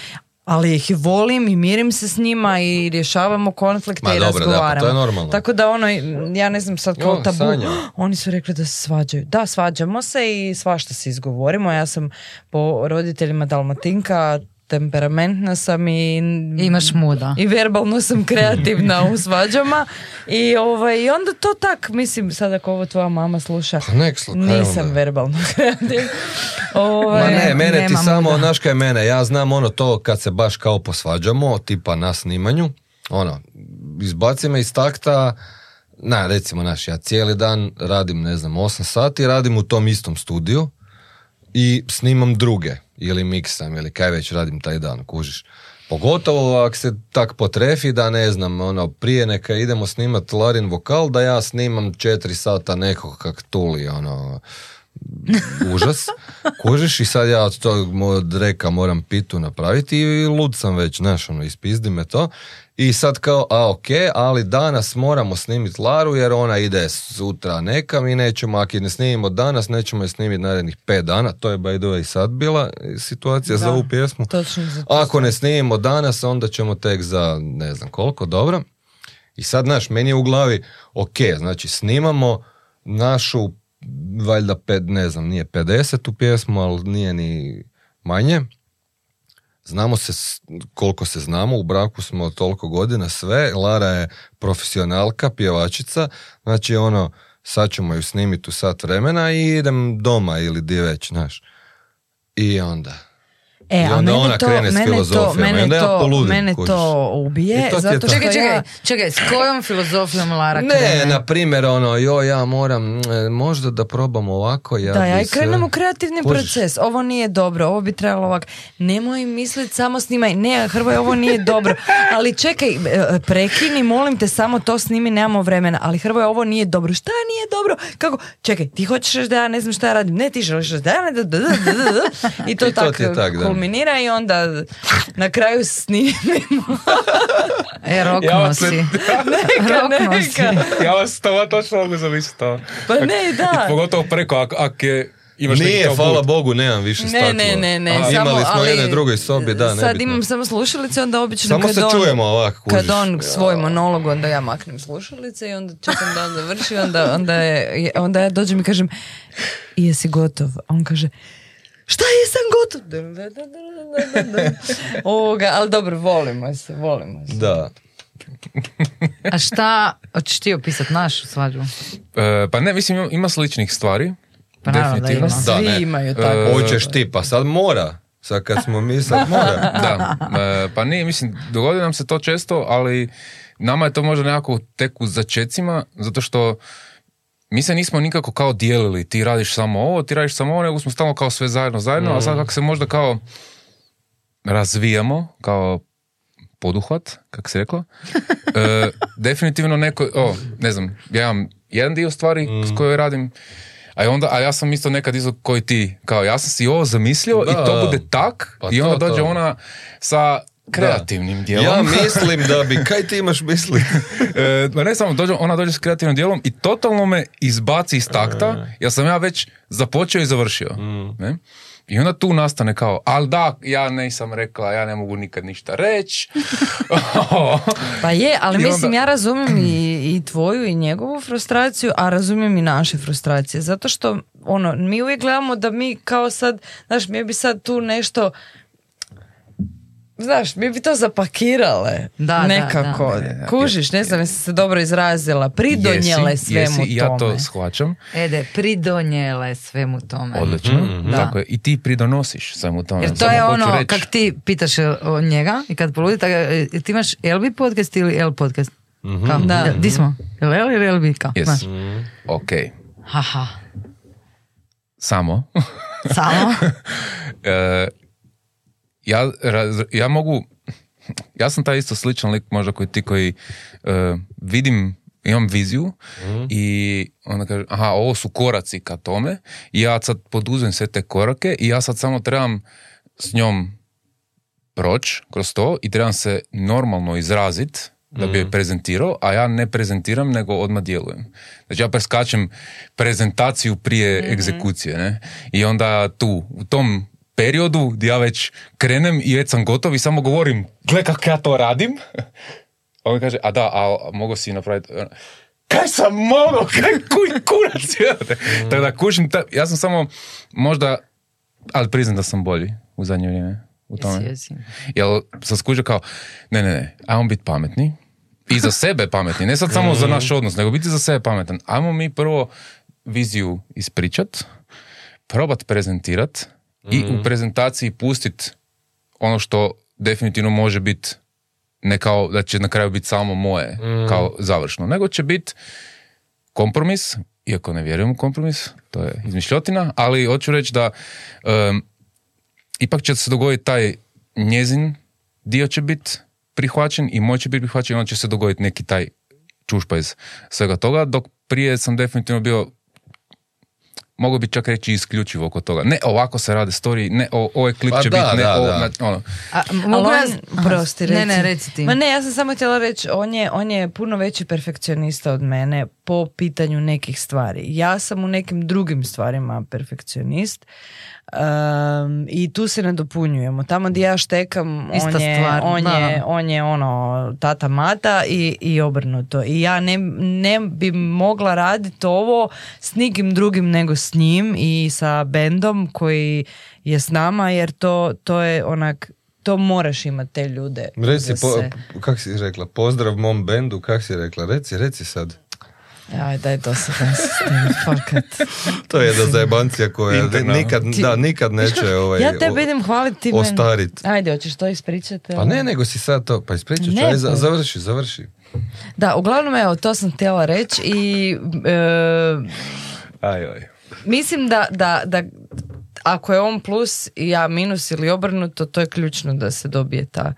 ali ih volim i mirim se s njima i rješavamo konflikte Ma i dobro, da, pa to razgovaramo. je normalno. Tako da ono, ja ne znam sad kao tabu, Sanja. oni su rekli da se svađaju. Da, svađamo se i svašta se izgovorimo. Ja sam po roditeljima dalmatinka, temperamentna sam i... Imaš muda. I verbalno sam kreativna u svađama. I, ovaj, I onda to tak, mislim, sad ako ovo tvoja mama sluša, Pa nek slu- kaj nisam onda? verbalno <laughs> kreativna. Ovaj, Ma ne, mene ti nema samo, muda. znaš kaj je mene, ja znam ono to kad se baš kao posvađamo, tipa na snimanju, ono, izbaci me iz takta, na, recimo, naš, ja cijeli dan radim, ne znam, 8 sati, radim u tom istom studiju i snimam druge, ili miksam, ili kaj već radim taj dan, kužiš. Pogotovo ako se tak potrefi da ne znam, ono, prije neka idemo snimat Larin vokal, da ja snimam 4 sata nekog kak tuli, ono, užas, kužiš i sad ja od tog mo- reka moram pitu napraviti i lud sam već, znaš, ono, ispizdi me to. I sad kao, a ok, ali danas moramo snimiti Laru jer ona ide sutra nekam i nećemo, ako je ne snimimo danas, nećemo je snimiti narednih pet dana, to je by the way sad bila situacija za Da, ovu pjesmu. Točno za to Ako ne snimimo danas, onda ćemo tek za ne znam koliko, dobro. I sad, znaš, meni je u glavi, ok, znači snimamo našu, valjda, pet, ne znam, nije 50 pjesmu, ali nije ni manje. Znamo se koliko se znamo, u braku smo toliko godina sve, Lara je profesionalka, pjevačica, znači ono, sad ćemo ju snimiti u sat vremena i idem doma ili di već, znaš. I onda... E, I a onda mene ona to, krene s mene to, filozofijom, mene onda ja to, poludim, mene to ubije, to zato to. što Čekaj, ja... čekaj, čekaj, s kojom filozofijom Lara Ne, krene? na primjer, ono, jo, ja moram, mm, možda da probam ovako, ja Da, ja i krenem u kreativni Kužiš? proces. Ovo nije dobro, ovo bi trebalo ovak. Nemoj misliti, samo snimaj. Ne, Hrvoj, ovo nije dobro. Ali čekaj, e, prekini, molim te, samo to snimi, nemamo vremena. Ali Hrvoj, ovo nije dobro. Šta nije dobro? Kako? Čekaj, ti hoćeš da ja ne znam šta ja radim. Ne, ti želiš da ja ne... I to, I to tako ti je tak, da. Kulminira i onda na kraju snimimo. E, rokno Ja vas si. ne- <laughs> Rokno si. neka. ja vas to točno mogu zamisliti. to. Pa ne, da. I pogotovo preko, ak, ak je, imaš neki Nije, hvala. Bogu, nemam više Ne, staklo. ne, ne, ne, Aha, samo, Imali smo ali, u jednoj drugoj sobi, da, Sad nebitno. imam samo slušalice, onda obično Samo kad se on, čujemo ovako, Kad on svoj monolog, onda ja maknem slušalice i onda čekam da on završi, onda, onda, je, onda ja dođem i kažem, "I jesi gotov? A on kaže, šta jesam gotov? Da, da, da, da, da, da. Ovoga, ali dobro, volimo se, volimo se. Da. A šta, hoćeš ti opisat našu svađu? E, pa ne, mislim, ima- ima sličnih stvari. Pa naravno da definitivno. ima. Da, Svi ne. imaju E, tako. Hoćeš ti, pa sad mora. Sad kad smo mi, sad mora. <laughs> Da, e, pa nije, mislim, dogodi nam se to često, ali nama je to možda nekako tek u začecima, zato što mi se nismo nikako kao dijelili, ti radiš samo ovo, ti radiš samo ovo, nego smo stalno kao sve zajedno, zajedno, a sad kako se možda kao razvijamo, kao poduhvat, kako se reklo, <laughs> e, definitivno neko, o, ne znam, ja imam jedan dio stvari s koje radim, a, onda, a ja sam isto nekad isto koji ti, kao ja sam si ovo zamislio Da, i to bude tak Pa i onda to, dođe to. ona sa kreativnim Ja dijelom. <laughs> mislim da bi, kaj ti imaš misli? <laughs> E, ne samo, dođe, ona dođe s kreativnim dijelom i totalno me izbaci iz takta, jer sam ja već započeo i završio. Ne? I onda tu nastane kao, ali da, ja nisam rekla, ja ne mogu nikad ništa reći. <laughs> Pa je, ali I onda- mislim ja razumijem i, i tvoju i njegovu frustraciju, a razumijem i naše frustracije. Zato što ono, mi uvijek gledamo da mi kao sad, znaš, mi bi sad tu nešto Znaš, mi bi to zapakirale Da, da, nekako. da. Kužiš, ne znam, jesam se dobro izrazila. Pridonjele Jesi, svemu jesi, i ja to tome. shvaćam. Ede, pridonjele svemu tome. Odlično. Da. Tako je. I ti pridonosiš svemu tome. Jer to Samo je ono, reći. kak ti pitaš e, o njega i kad poludi, tako, e, ti imaš LB podcast ili L podcast? Kao, Da. jel- Di smo? Jel L ili LB? Kao, Yes. znaš. Ok. Haha. samo. Samo? <laughs> E, ja, raz- ja mogu, ja sam taj isto sličan lik možda koji ti koji e, vidim, imam viziju i onda kažem, aha, ovo su koraci ka tome i ja sad poduzem sve te korake i ja sad samo trebam s njom proći kroz to i trebam se normalno izrazit da bi je prezentirao, a ja ne prezentiram, nego odmah djelujem. Znači ja preskačem prezentaciju prije egzekucije, ne? I onda tu, u tom periodu gdje ja već krenem i već sam gotov i samo govorim, gle kako ja to radim. <laughs> On mi kaže, a da, a mogu si napraviti... Kaj sam mogao, kaj kuj kurac, <laughs> jebote. Tako da kušim, ta- ja sam samo možda, ali priznam da sam bolji u zadnje vrijeme. U tome. Jesi, jesi. Jel sam skužio kao, ne, ne, ne, ajmo biti pametni. I za sebe pametni, ne sad samo za naš odnos, nego biti za sebe pametan. Ajmo mi prvo viziju ispričat, probat prezentirat i u prezentaciji pustit ono što definitivno može biti ne kao da će na kraju biti samo moje kao završno, nego će biti kompromis, iako ne vjerujem u kompromis, to je izmišljotina, ali hoću reći da em, ipak će se dogoditi taj njezin dio će biti prihvaćen i moj će biti prihvaćen i onda će se dogoditi neki taj čušpa iz svega toga, dok prije sam definitivno bio mogu bi čak reći isključivo oko toga. Ne, ovako se rade story, ne, o, ovaj klip Pa će da, biti, ne, da, o, da. na- ono. A, mogu ja... on, Aha, prosti, Ne, reci. ne, reci ti. Ma ne, ja sam samo htjela reći, on je, on je puno veći perfekcionista od mene po pitanju nekih stvari. Ja sam u nekim drugim stvarima perfekcionist um, i tu se nadopunjujemo. Tamo gdje ja štekam, Ista on je, stvar, on, da. je, on je ono tata mata i, i obrnuto. I ja ne, ne bi mogla raditi ovo s nikim drugim nego s njim i sa bendom koji je s nama jer to, to je onak to moraš imati te ljude. Reci, po, se. kak si rekla, pozdrav mom bendu, kak si rekla, reci, reci sad. Aj, daj to se da se s tim, fakat. <laughs> To je jedna zajebancija koja nikad, Ti- da, nikad neće ovaj, ja tebe idem hvaliti ti ostarit. Ajde, hoćeš to ispričati? Pa ne, nego si sad to, pa ispričat ću, za- pa- završi, završi. Da, uglavnom, evo, to sam htjela reći i e, Aj, aj. mislim da, da, da ako je on plus i ja minus ili obrnuto, to je ključno da se dobije ta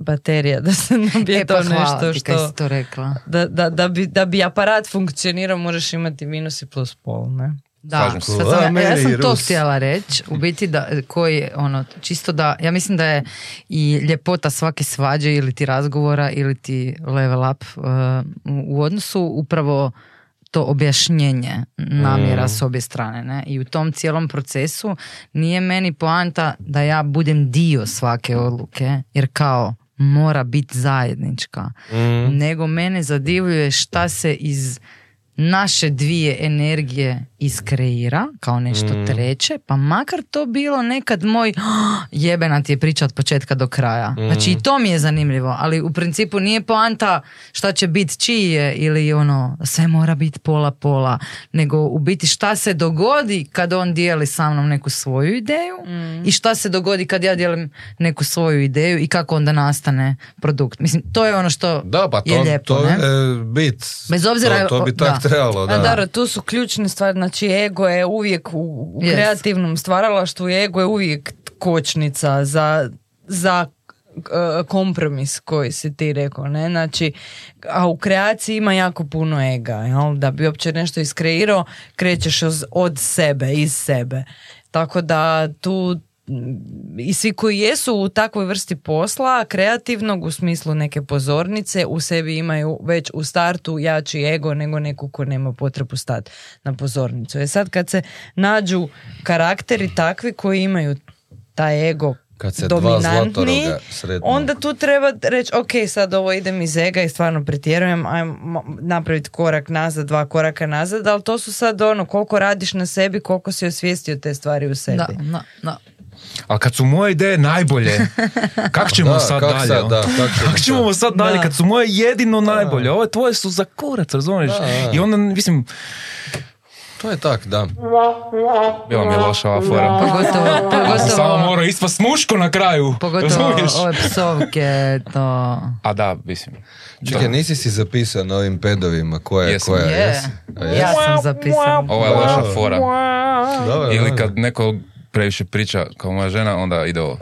baterija, da se dobije E, to pa hvala nešto ti što... si to rekla. Da, da, da, bi, da bi aparat funkcionirao moraš imati minus i plus pol, ne? Da, sad sam- ja Mary sam to Rus. htjela reći, u biti da, koji je ono, čisto da, ja mislim da je i ljepota svake svađe ili ti razgovora ili ti level up uh, u- odnosu upravo to objašnjenje namjera s obje strane. Ne? I u tom cijelom procesu nije meni poanta da ja budem dio svake odluke, jer kao mora biti zajednička. Nego mene zadivljuje šta se iz naše dvije energije iskreira kao nešto treće, pa makar to bilo nekad moj "Ah, jebena ti je priča od početka do kraja. Znači i to mi je zanimljivo, ali u principu nije poanta šta će biti čije ili ono sve mora biti pola pola, nego u biti šta se dogodi kad on dijeli sa mnom neku svoju ideju i šta se dogodi kad ja dijelim neku svoju ideju i kako onda nastane produkt. Mislim, to je ono što Da, pa je to, lijepo, to ne? je bit. Bez obzira- To, to bi tak da. Trebalo, da. A Daro, tu su ključne stvari, znači ego je uvijek u, u Yes. kreativnom stvaralaštvu, ego je uvijek kočnica za, za e, kompromis koji si ti rekao, ne? Znači, a u kreaciji ima jako puno ega, jel? Da bi uopće nešto iskreirao, krećeš od- sebe, iz sebe. Tako da tu i svi koji jesu u takvoj vrsti posla, kreativnog u smislu neke pozornice, u sebi imaju već u startu jači ego nego neko ko nema potrebu stati na pozornicu. E sad kad se nađu karakteri takvi koji imaju taj ego Kad se dva dominantni, sretnu. onda tu treba reći, ok, sad ovo idem iz ega i stvarno pretjerujem, ajmo napraviti korak nazad, dva koraka nazad, ali to su sad ono, koliko radiš na sebi, koliko si osvijestio te stvari u sebi. Da, da, da. Ali kad su moje ideje najbolje, <laughs> kak ćemo Da, sad kak dalje? sad, ono? da, kak ćemo Kak ćemo sad dalje Da. kad su moje jedino najbolje? Ove tvoje su za kurac, razumiješ? Da, da. I onda, mislim, To je tak, da. Bila mi je loša ova fora. Pogotovo, sam samo pogotovo, morao ispast muško na kraju. pogotovo razumiješ? ove psovke, to... A da, mislim. Čekaj, nisi si zapisao na ovim pedovima koja je koja, Je? A ja sam zapisala. Ovo je loša fora. Dobro, Ili kad neko previše priča kao moja žena, onda ide ovo.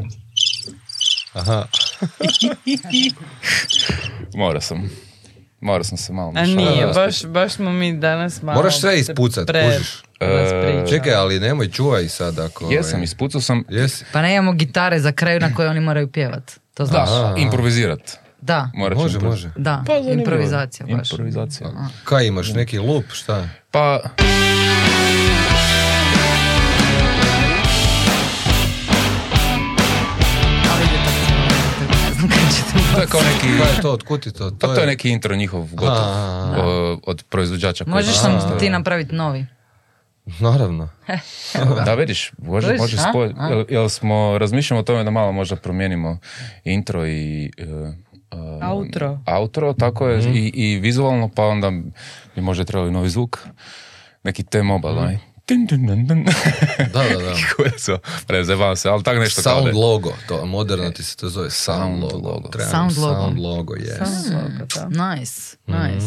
Aha. <laughs> Morao sam. Morao sam se malo A nije, baš, baš smo mi danas malo... Moraš sve ispucat, pre- kužiš. raspričali. Čekaj, ali nemoj čuvaj sad ako... Jesam, ispucao sam. Jesi? Pa ne imamo gitare za kraju na koje oni moraju pjevat. To Da, znaš? improvizirat. Da, Morat Može, impro- može. da, Pa improvizacija baš. Improvizacija. Kaj imaš, neki lup, šta? Pa, kao neki... Kaj je to, otkud ti to? Pa to je neki intro njihov gotov A, o, od proizvođača. koji Možeš su sam stavili. ti napraviti novi. Naravno. <laughs> Da vidiš, može, može spojiti. Jel, jel smo razmišljamo o tome da malo možda promijenimo intro i e, e, Outro. outro, tako je, Mhm. i, i vizualno, pa onda bi možda trebali novi zvuk. Neki T-Mobile, Mhm. onaj. Tin, tin, tin, tin. Da, da, da. <laughs> Koje su, ne zajebavam se, ali tako nešto kao da Sound je. logo, to moderno ti se to zove sound Sound logo. logo. Treba Sound logo. Sound logo, yes. Nice, nice.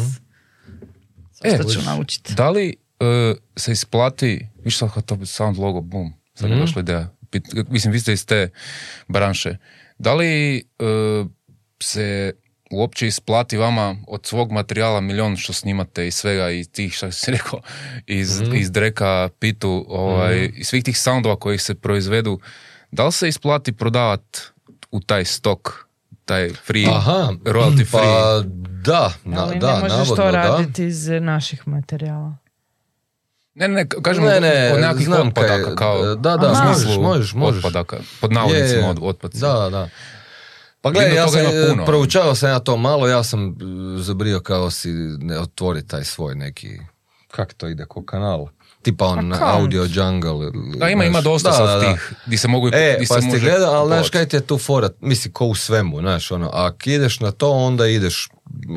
E, Što ću naučiti? Da li e, se isplati, viš sad kao to bi sound logo, bum, sad Mhm. mi je došla ideja. Pit- mislim, vi ste iz te branše. Da li e, se uopće isplati vama od svog materijala milion što snimate i svega i tih, što si <laughs> rekao, iz, Mhm. iz Dreka, Pitu, ovaj, i svih tih soundova koji se proizvedu, da li se isplati prodavat u taj stok, taj free, Aha, royalty free? pa da, na, Ali da, ne možeš navodno to da. raditi iz eh, naših materijala. Ne, ne, kažemo Ne, ne, od nekakvih znam otpadaka, kaj- kao da, da, u možeš, smislu možeš, možeš. otpadaka, pod navodnicima Je, je. od otpadci. Da, da. Pa gledaj, da ja sam, proučavao sam ja to malo, ja sam e, zabrio kao si ne otvori taj svoj neki, kak to ide, ko kanal? Tipa on Account. Audio Jungle. Da, ima, ima dosta da, sad da, da. tih, di se mogu, E, di pa si može gledao, ali znaš kaj ti je tu fora, misli ko u svemu, znaš, ono, ako ideš na to, onda ideš,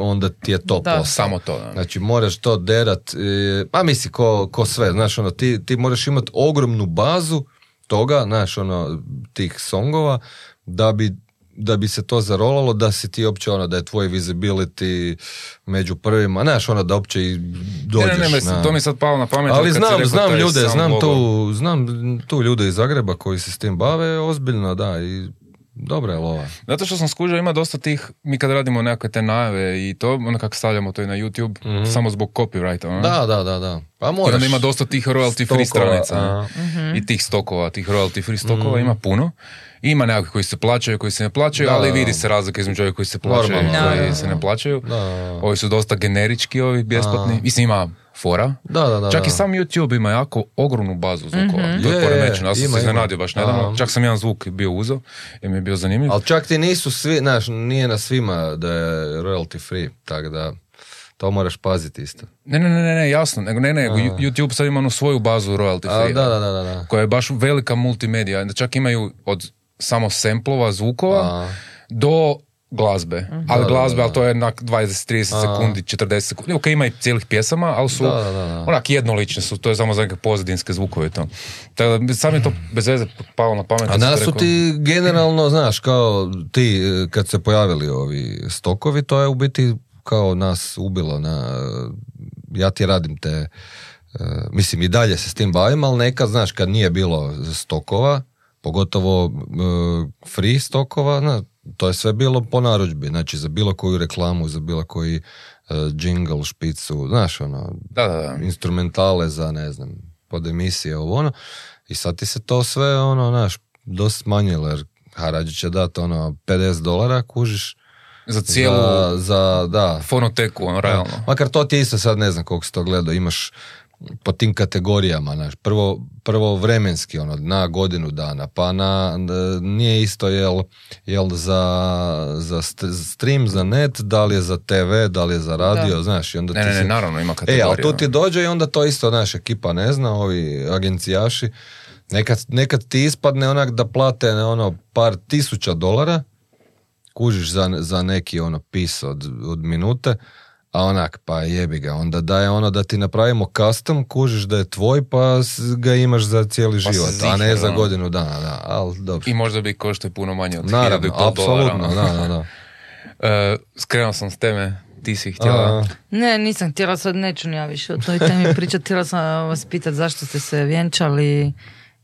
onda ti je to Da. posao. Samo to, da. Znači, moraš to derat, e, pa misli, ko, ko sve, znaš, ono, ti, ti moraš imati ogromnu bazu toga, znaš, ono, tih songova, da bi da bi se to zarolalo, da si ti uopće ono, da je tvoj visibility među prvima, znaš, ono, da uopće i dođeš Ne, ne, ne, na... to mi sad palo na pamet. Ali znam, rekao znam ljude, znam tu, znam tu ljude iz Zagreba koji se s tim bave, ozbiljno, da, i dobra je lova. Zato što sam skužio, ima dosta tih, mi kad radimo nekakve te najave i to, onda kako stavljamo to i na YouTube, samo zbog copyrighta. ono. Da, da, da, da. Pa I moraš. onda ima dosta tih royalty free stokova, stranica. a. I tih stokova, tih royalty free stokova ima puno. I Ima nekakvi koji se plaćaju, koji se ne plaćaju, Da, ali da. vidi se razlika između ovih koji se plaćaju i koji da, da, se da. ne plaćaju. Da. Ovi su dosta generički, ovi besplatni. Mislim, ima fora. Da, da, da, Čak i sam YouTube ima jako ogromnu bazu zvukova. To Je, je poremećeno. Ja sam ima, se iznenadio baš nedavno. Čak sam jedan zvuk bio uzo jer mi je bio zanimljiv. Ali čak ti nisu svi, znaš, nije na svima da je royalty free, tako da to moraš paziti isto. Ne, ne, ne, ne, ne, jasno. Nego, ne, ne, YouTube sad ima onu svoju bazu royalty A, free. da, da, da, da, da. koja je baš velika multimedija. Čak imaju od samo semplova, zvukova, A. do glazbe. Ali Da, da, glazbe, da, ali to je na 20-30 sekundi, 40 sekundi. Ok, ima i cijelih pjesama, ali su Da, da, da, da. onak jednolične su, to je samo za neke pozadinske zvukove to. Tako da sam je to bez veze palo na pamet. A da nas su rekao, ti generalno, znaš, kao ti kad se pojavili ovi stokovi, to je u biti kao nas ubilo na, ja ti radim te, e, mislim i dalje se s tim bavim, ali nekad, znaš, kad nije bilo stokova, pogotovo e, free stokova, na, to je sve bilo po narudžbi, znači za bilo koju reklamu, za bilo koji e, jingle, špicu, znaš, ono, Da, da, da. instrumentale za, ne znam, pod emisije, ovo ono. I sad ti se to sve, ono, znaš, dosta smanjilo, jer harađi će dati, ono, 50 dolara, kužiš, Za cijelu za, za, da, fonoteku, ono, realno. Makar to ti isto sad ne znam koliko si to gledao, imaš po tim kategorijama, znaš, prvo, prvo vremenski, ono, na godinu dana, pa na, n- nije isto jel, jel za, za st- stream, za net, da li je za TV, da li je za radio, znaš, i onda Ne, ti ne, ne, se- naravno ima E, kategorija. ali tu ono. ti dođe i onda to isto naša ekipa ne zna, ovi agencijaši, nekad, nekad ti ispadne onak da plate ne, ono par tisuća dolara, kužiš za, za neki ono pis od, od minute, A onak, pa jebi ga, onda daje ono da ti napravimo custom, kužiš da je tvoj, pa ga imaš za cijeli Pa život, si a ne za ono. godinu dana, da, ali dobro. I možda bi koštao puno manje od Naravno, 1500 dolara. apsolutno, da, da, da. <laughs> E, skrenuo sam s teme, ti si htjela... A, Ne, nisam htjela sad, neću ni ja više o toj temi pričati. Htjela sam vas pitati zašto ste se vjenčali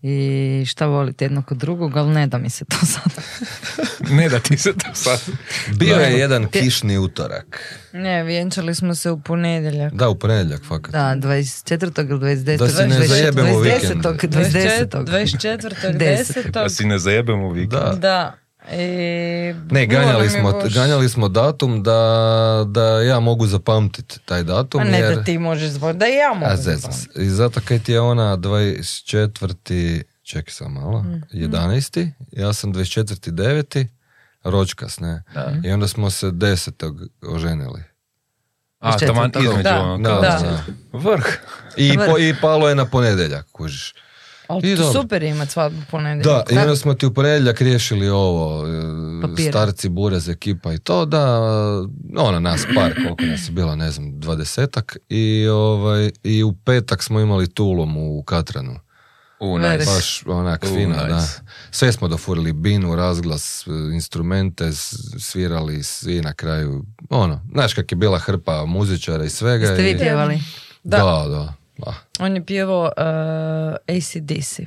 i šta volite jedno kod drugog, ali ne da mi se to <laughs> sad. <laughs> Ne da ti se to sad... bio je jedan kišni utorak. Ne, vjenčali smo se u ponedjeljak. Da, u ponedjeljak, fakat. Da, 24. ili 29. Da si ne 26. zajebemo 20. vikend. 20. 24. Deset. Da si ne zajebemo vikend. Da. Da. I Ne, ganjali smo, ganjali smo datum da, da ja mogu zapamtiti taj datum. Pa ne jer... da ti možeš da ja mogu A zezam se. I zato kaj ti je ona 24. Čekaj sam malo. Mm. 11. Ja sam 24. 9. Ročkas, ne? I onda smo se 10. oženili. A, taman četvrtog. između Da, ono, Da, da, da. da. Vrh. I, po, I palo je na ponedjeljak, kužiš. Ali I to dobro. super imat svadbu ponedjeljak. Da, i onda smo ti u ponedjeljak riješili ovo, e, Papire. starci, burez, ekipa i to, da, ono, nas par, koliko nas je bilo, ne znam, dvadesetak, i, ovaj, i u petak smo imali tulom u Katranu. U, nice. Baš onak U, fino, nice. da. Sve smo dofurili binu, razglas, e, instrumente, svirali svi na kraju, ono, znaš kak je bila hrpa muzičara i svega. Jeste vi i- pjevali? Da, da. da. On je pjevao uh, ACDC.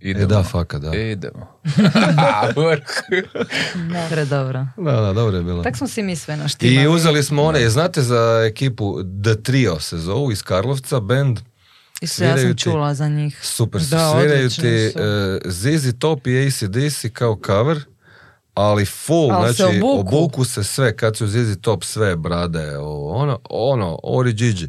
Idemo. E, da, faka, da. Idemo. <laughs> <laughs> Vrh. Pre dobro. Da, da, dobro je bilo. Tak smo si mi sve naštimali. I uzeli smo one, znate za ekipu The Trio se zovu iz Karlovca, band, I sve ja sam čula za njih. super su, Da, sviraju ti uh, ZZ Top i ACDC kao cover, ali full, Ali se znači obuku. obuku se sve, kad su ZZ Top sve brade, ovo, ono, ono, Ori Gigi.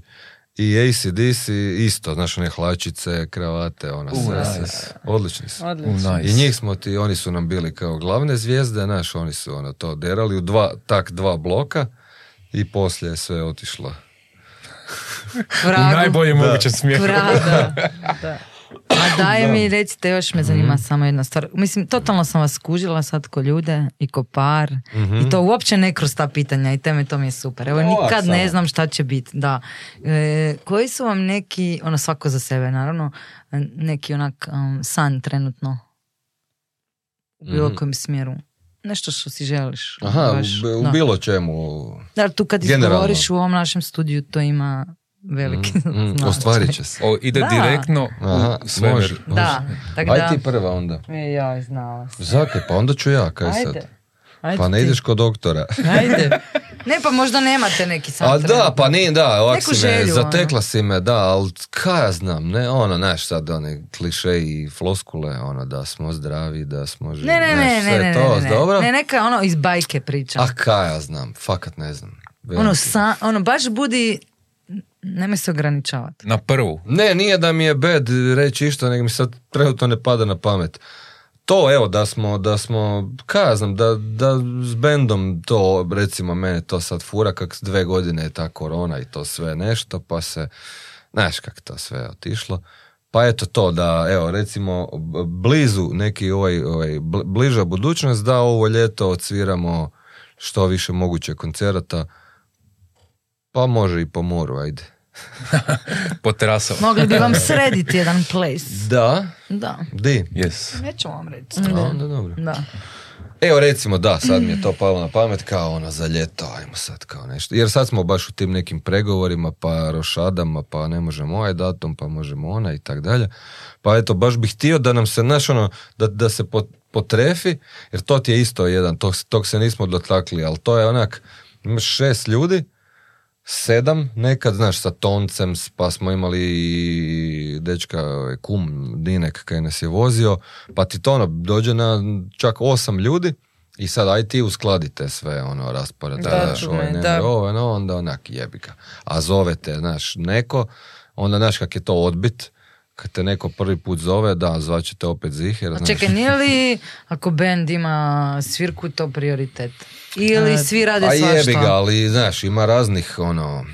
I ACDC isto, znaš, one hlačice, kravate, ona U, sve, nice. sve. Odlični su. U, Odlično. nice. I njih smo ti, oni su nam bili kao glavne zvijezde, znaš, oni su ono to derali u dva, tak dva bloka i poslije je sve otišlo. U najboljem mogućem smjeru. <laughs> Da. A <laughs> daj mi, recite, još me zanima samo jedna stvar. Mislim, totalno sam vas skužila sad ko ljude i ko par. I to uopće ne kroz ta pitanja i teme, to mi je super. Evo, nikad ne znam šta će biti. Da. E, koji su vam neki, ono svako za sebe, naravno, neki onak um, san trenutno u bilo Mhm. kojem smjeru? Nešto što si želiš. Aha, baš, u, u bilo čemu. Da, tu kad izgovoriš u ovom našem studiju, to ima veliki Mm, značaj. ostvarit će se. O, ide Da. direktno Aha, u svemir. može. Da, tako Aj da... ti prva onda. E, ja, znala sam. Zakaj? Pa onda ću ja, kaj sad? Ajde. Ajde Pa ne ti. ideš kod doktora. Ajde. <laughs> Ne, pa možda nemate neki san. A da, pa nije, da, ovak Neku si me, želju, zatekla si me, da, ali kaj ja znam, ne, ono, znaš, sad one kliše i floskule, ono, da smo zdravi, da smo živi, Ne, ne, ne, znaš, ne, sve ne, to, ne, ne, dobro? ne, neka ono iz bajke priča. A kaj ja znam, fakat ne znam. ono, sa, ono, baš budi, nemoj se ograničavati. Na prvu. Ne, nije da mi je bed reći išto, nego mi sad trenutno ne pada na pamet. To, evo, da smo, da smo, ja znam, da, da s bendom to, recimo, mene to sad fura, kak dve godine je ta korona i to sve nešto, pa se, znaš kak to sve otišlo. Pa eto to da, evo, recimo, blizu neki ovaj, ovaj bl- bliža budućnost, da ovo ljeto odsviramo što više moguće koncerata, pa može i po moru, ajde. <laughs> Po terasama. Mogli bi vam srediti jedan place. Da, Da. di? Yes. Neću vam reći. A, onda dobro. Da. Evo recimo da, sad mi je to palo na pamet kao ono za ljeto, ajmo sad kao nešto. Jer sad smo baš u tim nekim pregovorima, pa rošadama, pa ne možemo ovaj datum, pa možemo ona i tak dalje. Pa eto, baš bih htio da nam se, znaš ono, da, da se po- potrefi, jer to ti je isto jedan, tog, tog se nismo dotakli, ali to je onak, imaš šest ljudi, sedam, nekad, znaš, sa toncem, pa smo imali i dečka, kum Dinek kaj nas je vozio, pa ti to ono, dođe na čak osam ljudi i sad aj ti uskladite sve, ono, raspored, Da, to ovaj ne da. ovo, no, onda onak jebi ga. A zove te, znaš, neko, onda znaš kak je to odbit, kad te neko prvi put zove, da, zvaće te opet ziher, A čekaj, nije li <laughs> ako band ima svirku to prioritet? Ili A, svi rade A svašta? jebi ga, ali znaš, ima raznih ono,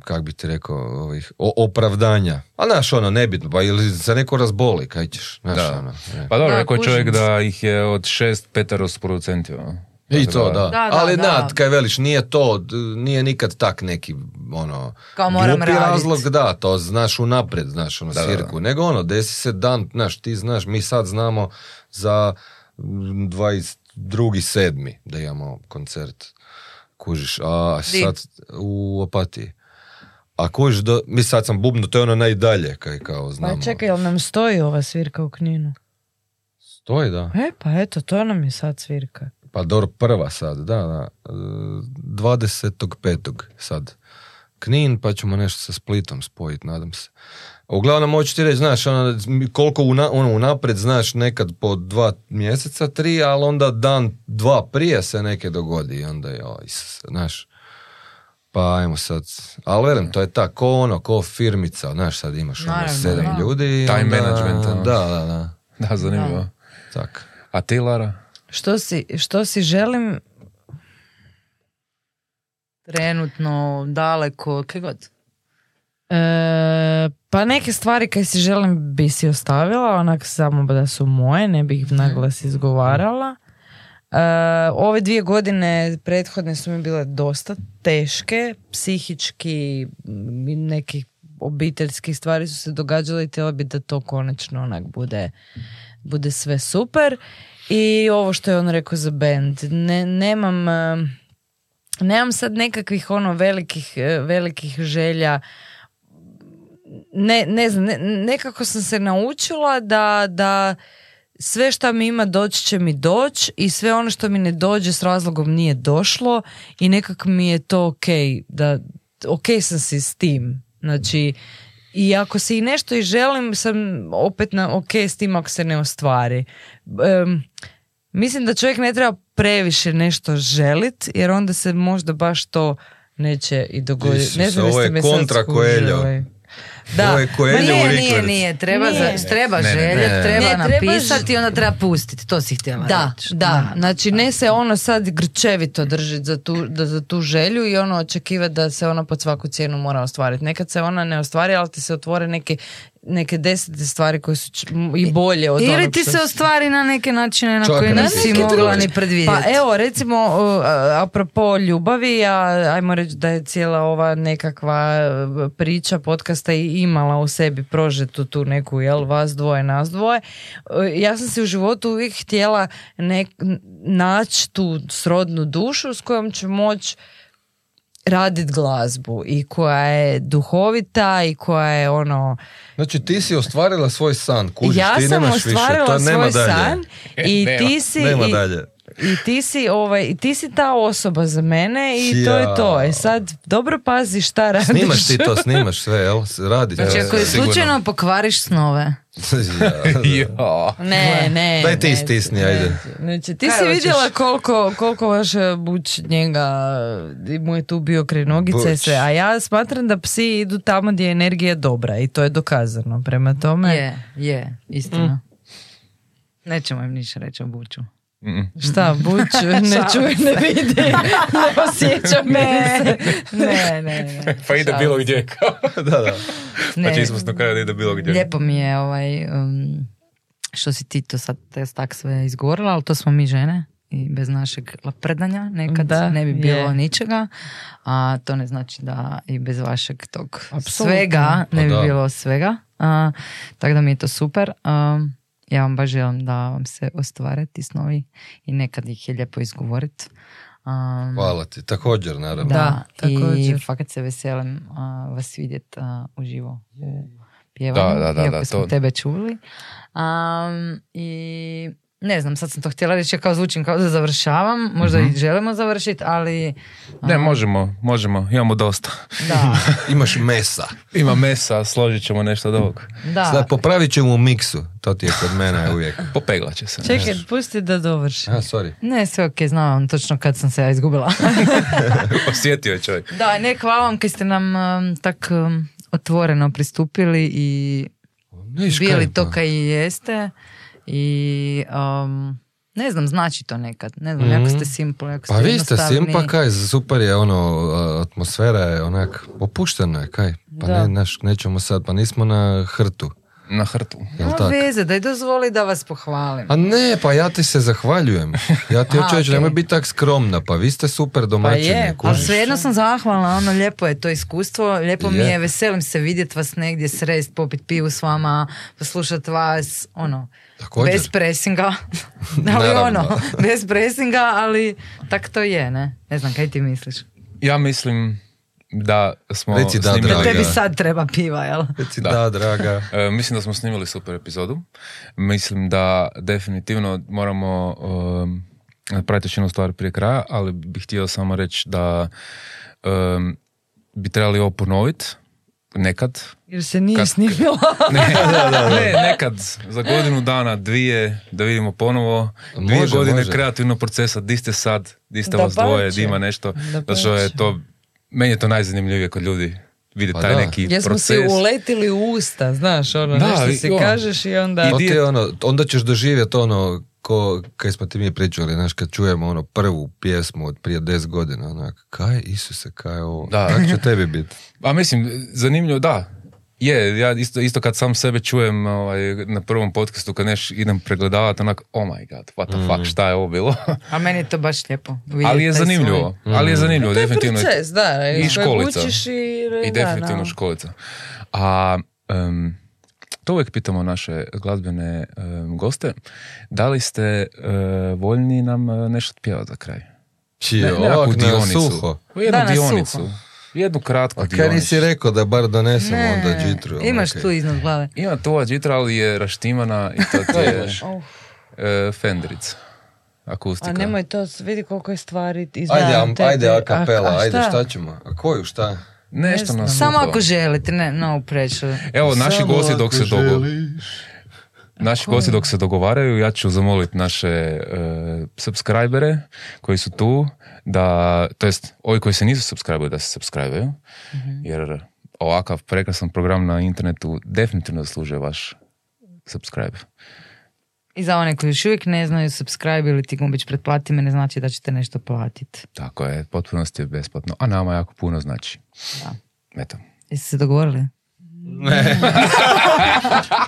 kak bi ti rekao, ovih, o- opravdanja. A znaš, ono, nebitno, pa ili se neko razboli, kaj ćeš, znaš, Da. ono. ne. Pa dobro, Da, rekao čovjek da ih je od šest petero s producenti. ono. I to, da. Da, da, Ali da. da, kaj veliš, nije to, nije nikad tak neki, ono, Kao moram glupi razlog, da, to znaš unaprijed, znaš, ono, Da, da, da. svirku. Nego ono, desi se dan, znaš, ti znaš, mi sad znamo za mm, 22.7. da imamo koncert, kužiš, a Di? sad u Opatiji. A kužiš, do, mi sad sam bubno, to je ono najdalje, kaj kao znamo. Pa čekaj, jel nam stoji ova svirka u Kninu? Stoji, da. E, pa eto, to nam je sad svirka. Pa dobro, prva sad, da, da. E, 25. sad. Knin, pa ćemo nešto sa Splitom spojiti, nadam se. Uglavnom, hoću ti reći, znaš, ono, koliko una, ono, unaprijed znaš nekad po dva mjeseca, tri, ali onda dan, dva prije se neke dogodi i onda je, oj, Isuse, znaš. Pa ajmo sad, ali velim, to je tako, ko ono, ko firmica, znaš, sad imaš ono Naravno, sedam da. ljudi. i Time onda- management. <laughs> Da, da, da, Da, zanimljivo. tak. A ti, Lara? Što si, što si želim, Trenutno, daleko, kaj god. E, pa neke stvari kaj si želim bi si ostavila, onak samo da su moje, ne bih ih naglas izgovarala. E, ove dvije godine prethodne su mi bile dosta teške, psihički neki obiteljski stvari su se događale i htjela bi da to konačno onak bude, bude sve super. I ovo što je on rekao za band, ne, nemam... e, nemam sad nekakvih ono velikih, e, velikih želja ne, ne znam, ne- nekako sam se naučila da, da sve što mi ima doći će mi doći i sve ono što mi ne dođe s razlogom nije došlo i nekako mi je to ok, da ok sam si s tim. Znači, i ako se i nešto i želim, sam opet na ok s tim ako se ne ostvari. Em, mislim da čovjek ne treba previše nešto želit, jer onda se možda baš to neće i dogoditi. Ne znam ovo je kontra skužili. Da. Ovo je Coelho Ma u nije, Rikverc. nije, nije. Treba, Nije. za- treba Ne, ne, ne. željet, Ne. treba Ne, treba napisati i onda treba pustiti. To si htjela Da, reći. da, znači ne se ono sad grčevito držiti za tu, da, za tu želju i ono očekivati da se ona pod svaku cijenu mora ostvariti. Nekad se ona ne ostvari, ali ti se otvore neke, neke desete stvari koje su č- i bolje od Ili ti se ostvari na neke načine na koje nisi mogla ni predvidjeti. Pa evo recimo uh, apropo ljubavi, a ajmo reći da je cijela ova nekakva uh, priča podcasta i imala u sebi prožetu tu neku jel vas dvoje, nas dvoje. Uh, Ja sam si u životu uvijek htjela nek, naći tu srodnu dušu s kojom ću moći radit glazbu i koja je duhovita i koja je ono Znači ti si ostvarila svoj san, kužiš, ja ti sam nemaš više, ostvarila to nema svoj dalje. san i Nema. ti si Nema i, dalje. I ti si ovaj i ti si ta osoba za mene i to je to. E sad dobro pazi šta radiš. Snimaš ti to, snimaš sve, jel? Radi Znači ako je slučajno pokvariš snove. <laughs> Ja. Jo. Ne, ne. Daj ti ne, stisni, ne. ajde. Znači, ti Kaj si vidjela koliko, koliko vaš buć njega i mu je tu bio kraj nogice i sve, a ja smatram da psi idu tamo gdje je energija dobra i to je dokazano. Prema tome, Je, je, istina. Nećemo im ništa reći o buču. Mm. šta, buć <laughs> ne čuje, ne vidi, <laughs> ne osjeća ne, ne, ne, ne. Pa ide bilo gdje. da, da. Ne, Znači smo kraju da ide bilo gdje. Lijepo mi je ovaj, um, što si ti to sad te tak sve izgovorila, ali to smo mi žene i bez našeg lapredanja nekad Da, ne bi bilo je. ničega, a to ne znači da i bez vašeg tog Apsolutno. svega ne Pa bi da. bilo svega. A, tako da mi je to super. Um, ja vam baš želim da vam se ostvare ti snovi i nekad ih je lijepo izgovoriti. Um, Hvala ti, također, naravno. da, i također. fakat se veselim a, vas vidjet a, uživo u pjevanju, Da, da, da, iako da, smo to- tebe čuli. Am, I ne znam, sad sam to htjela reći, kao zvučim kao da završavam, možda Mhm. i želimo završiti, ali Ne, možemo, možemo, imamo dosta. da, <laughs> Imaš mesa. Ima mesa, složit ćemo nešto od ovog. da. Sad popravit ćemo u miksu. To ti je kod mene <laughs> uvijek. Popeglat će se. Čekaj, pusti da dovrši. A, sorry. Ne, sve ok, znam točno kad sam se ja izgubila. <laughs> Osjetio je čovjek. da, ne, hvala vam kad ste nam um, tak um, otvoreno pristupili i kaj, bili to kaj i jeste i um, ne znam, znači to nekad. Ne znam, jako ste simple, jako ste Pa vi ste simpa, kaj, super je ono, a, atmosfera je onak, opušteno je, kaj. Pa Da. ne, naš, nećemo sad, pa nismo na hrtu. Na hrtu. Jel Nema tak? veze, daj dozvoli da vas pohvalim. A ne, pa ja ti se zahvaljujem. Ja ti <laughs> hoću reći, nemoj biti tak skromna, pa vi ste super domaćini. je, Ali svejedno sam zahvalna, ono lijepo je to iskustvo, lijepo mi Je. je, veselim se vidjet vas negdje, srest, popit pivu s vama, poslušat vas, ono, Također. bez presinga, <laughs> ali ono, <laughs> bez presinga, ali tak to je, ne? Ne znam, kaj ti misliš? Ja mislim da smo Reci da, snimili... draga. Tebi sad treba piva, jel? Reci Da. da, draga. <laughs> E, mislim da smo snimili super epizodu. Mislim da definitivno moramo um, napraviti još jednu stvar prije kraja, ali bih htio samo reći da um, bi trebali ovo ponoviti nekad. Jer se nije Kad- snimila. <laughs> Ne, ne, nekad za godinu dana, dvije, da vidimo ponovo. Dvije Može, godine može. kreativnog procesa, di ste sad, di ste vas Dapače. dvoje, di ima nešto. Zato što je to, meni je to najzanimljivije kod ljudi vidi Pa taj da. neki Jer smo proces. si uletili u usta, znaš, ono, Da, nešto i si ono. kažeš i onda... To di- ti je ono, onda ćeš doživjeti ono, ko, kaj smo ti mi pričali, znaš, kad čujemo ono prvu pjesmu od prije 10 godina, onak, kaj, Isuse, kaj je ovo? Da. Kako će tebi biti? A mislim, zanimljivo, da. Je, ja isto, isto kad sam sebe čujem ovaj, na prvom podcastu, kad neš idem pregledavati, onak, oh my god, what the Mm. fuck, šta je ovo bilo? <laughs> A meni je to baš lijepo. ali je zanimljivo, svoj- ali je zanimljivo, To je definitivno. proces, da. I školica. učiš i... I da, definitivno da. školica. A em, to uvijek pitamo naše glazbene em, goste, da li ste e, voljni nam e, nešto pjevati za kraj? Čije, nekakvu ovak na dionicu. suho. Jednu Da, na dionicu. suho. Jednu kratku A kaj nisi rekao da bar donesemo Ne, onda džitru? imaš okej. tu iznad glave. Ima tvoja džitra, ali je raštimana i to <laughs> ti je Uf, e, Fendrica. Akustika. a nemoj to, vidi koliko je stvari iz Ajde, am, ajde a kapela, a ajde, šta? ćemo? A koju, šta? Nešto Ne na znam. Samo ako želite, ne, no pressure. Evo, naši Samo gosti dok se dogo... Naši gosti dok se dogovaraju, ja ću zamoliti naše e, subscribere koji su tu, da, to jest ovi koji se nisu subscriberi da se subscribeju, jer ovakav prekrasan program na internetu definitivno zaslužuje vaš subscribe. I za one koji još uvijek ne znaju, subscribe ili ti gumbić pretplati me ne znači da ćete nešto platiti. Tako je, potpunosti je besplatno, a nama jako puno znači. Da. Eto. Jeste se dogovorili? Ne. <laughs>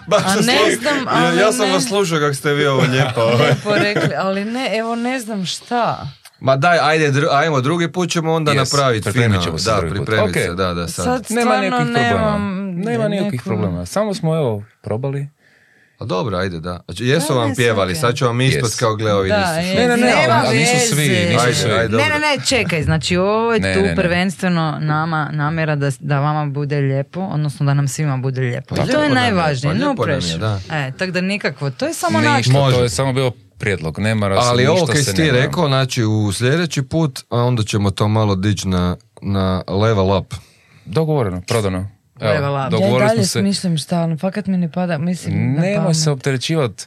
Baš A ne znam, ja, ali ja sam ne. vas slušao kako ste vi ovo lijepo. <laughs> ovaj. Lijepo rekli, ali ne, evo ne znam šta. Ma daj, ajde, dru- ajmo, drugi put ćemo onda Yes, napraviti fino. ćemo se Da, pripremit Ok. se, da, da, sad. Sad Nema nikakvih problema. nemam Nema nikakvih problema. Samo smo evo probali. A dobro, ajde, da. Znači, jesu Da, vam pjevali, sad ću vam ispod Yes. kao gle, ovi Da, nisu je. Ne, ne, ne, ali, nisu svi, nisu Ajde, svi. ajde. Ne, ne, ne, čekaj, znači ovo je Ne, tu ne, ne. prvenstveno nama namjera da, da vama bude lijepo, odnosno da nam svima bude lijepo. I Pa to je najvažnije, pa no pressure. da. E, tako da nikakvo, to je samo naš... Ništa, Može. to je samo bio prijedlog. Nema raz, Ali ovo kaj si ti rekao, znači u sljedeći put, a onda ćemo to malo dići na, na level up. Dogovoreno, prodano. Evo. Ja i dalje smo se. smišljam stalno, fakat mi ne pada, mislim, pamet. se opterećivati.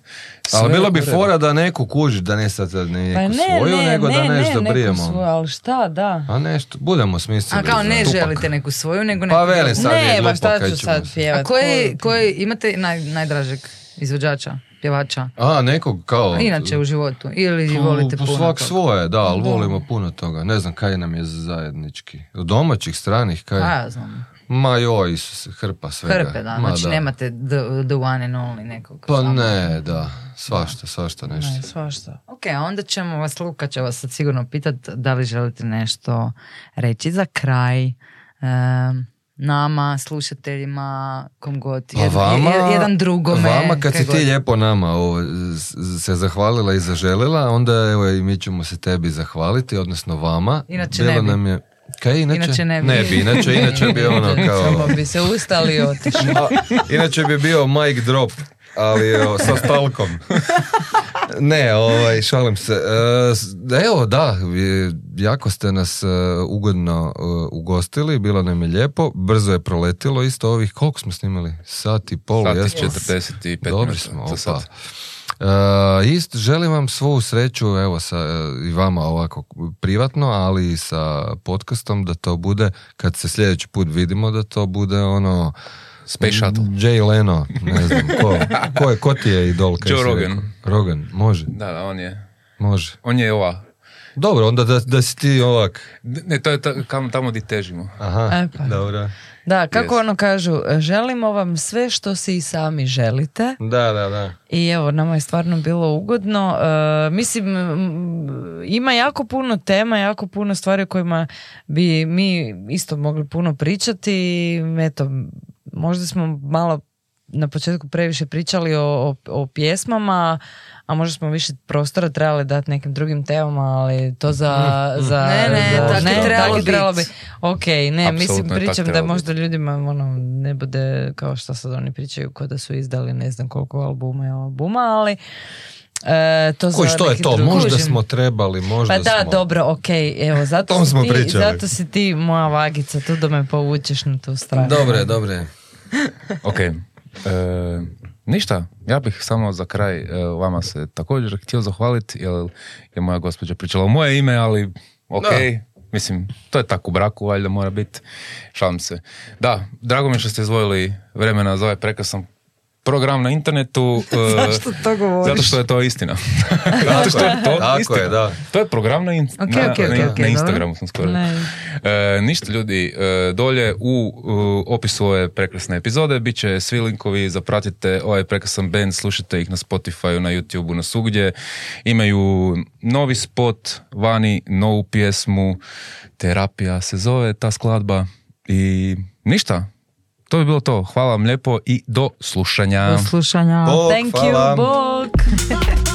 Ali bilo bi fora da neku kuži, da ne sad ne Pa neku ne, svoju, ne, nego ne, da ne, nešto neku brijemo. svoju, ali šta, da. A nešto, budemo smislili. A kao ne za- želite neku svoju, nego neku Pa drugu. sad je ne, glupo ma šta ću ćemo sad pjevat? A koji, koji imate naj, najdražeg izvođača, pjevača? A, nekog kao... A Inače u životu. Ili Pa, volite pa puno svak toga? svoje, da, ali volimo puno toga. Ne znam kaj nam je zajednički. Od domaćih, stranih, kaj? A ja znam. Ma joj, Isuse, hrpa svega. Hrpe, da. Ma Znači da. nemate the, the one and only nekog. Pa samo. ne, da, svašta, svašta nešto. Ne, svašta. Ok, onda ćemo vas, Luka će vas sad sigurno pitat da li želite nešto reći za kraj em, nama, slušateljima, kom god, Pa jed- vama, jed- jedan drugome. vama kad si ti god. lijepo nama ovo, se zahvalila i zaželila, onda evo i mi ćemo se tebi zahvaliti, odnosno vama. Inače Bilo ne bi. nam je, kaj inače? Inače ne bi. Ne bi, inače, inače bi ono <laughs> kao... Samo bi se ustali i otišli. A, inače bi bio mic drop, ali o, sa stalkom. <laughs> ne, ovaj, šalim se. E, evo, da, vi- jako ste nas e, ugodno e, ugostili, bilo nam je lijepo, brzo je proletilo isto ovih, koliko smo snimali? Sat i pol, Sat i jesmo? 45 Dobri minuta smo, za opa. E, ist, želim vam svu sreću, evo sa, e, i vama ovako privatno, ali i sa podcastom, da to bude, kad se sljedeći put vidimo, da to bude ono... Space Shuttle. Jay Leno, ne znam, ko, ko, je, ko ti je idol? Joe Rogan. rekao? Rogan, može, Da, da, on je, može. on je ova Dobro, onda da, da si ti ovak. Ne, to je ta- kam- tamo di težimo. Aha, E, pa. dobro. Da, kako Yes. ono kažu, želimo vam sve što si i sami želite. Da, da, da. I evo, nama je stvarno bilo ugodno. E, mislim, ima jako puno tema, jako puno stvari o kojima bi mi isto mogli puno pričati. Eto, možda smo malo na početku previše pričali o, o, o pjesmama, a možda smo više prostora trebali dati nekim drugim temama, ali to za... za Ne, ne, za- tako je trebalo tako trebalo bi. Ok, ne, mislim, je tak pričam da možda ljudima ono, ne bude kao što sad oni pričaju kao da su izdali ne znam koliko albuma i albuma, ali e, to Koji što je to? drugi- Možda smo trebali, možda Pa da, smo. dobro, ok, evo, zato, Tom si smo ti, pričali. zato si ti moja vagica, tu da me povučeš na tu stranu. Dobre, dobre. <laughs> Ok. E, ništa, ja bih samo za kraj e, vama se također htio zahvaliti, jer je moja gospođa pričala u moje ime, ali ok, mislim, to je tako u braku, valjda mora biti, šalim se. Da, drago mi je što ste izvojili vremena za ovaj prekrasan program na internetu. <laughs> e, Zašto to govoriš? Zato što je to istina. <laughs> zato što je to Tako istina. je, da. To je program na, in- na, Instagramu sam skoro. Ne. E, ništa ljudi, e, dolje u, u opisu ove prekrasne epizode bit će svi linkovi, zapratite ovaj prekrasan band, slušajte ih na Spotify, na YouTubeu, na svugdje. Imaju novi spot, vani, novu pjesmu, terapija se zove ta skladba i ništa. To bi bilo to. Hvala vam lijepo i do slušanja. Do slušanja. Bog, Thank hvala. you, Bog! <laughs>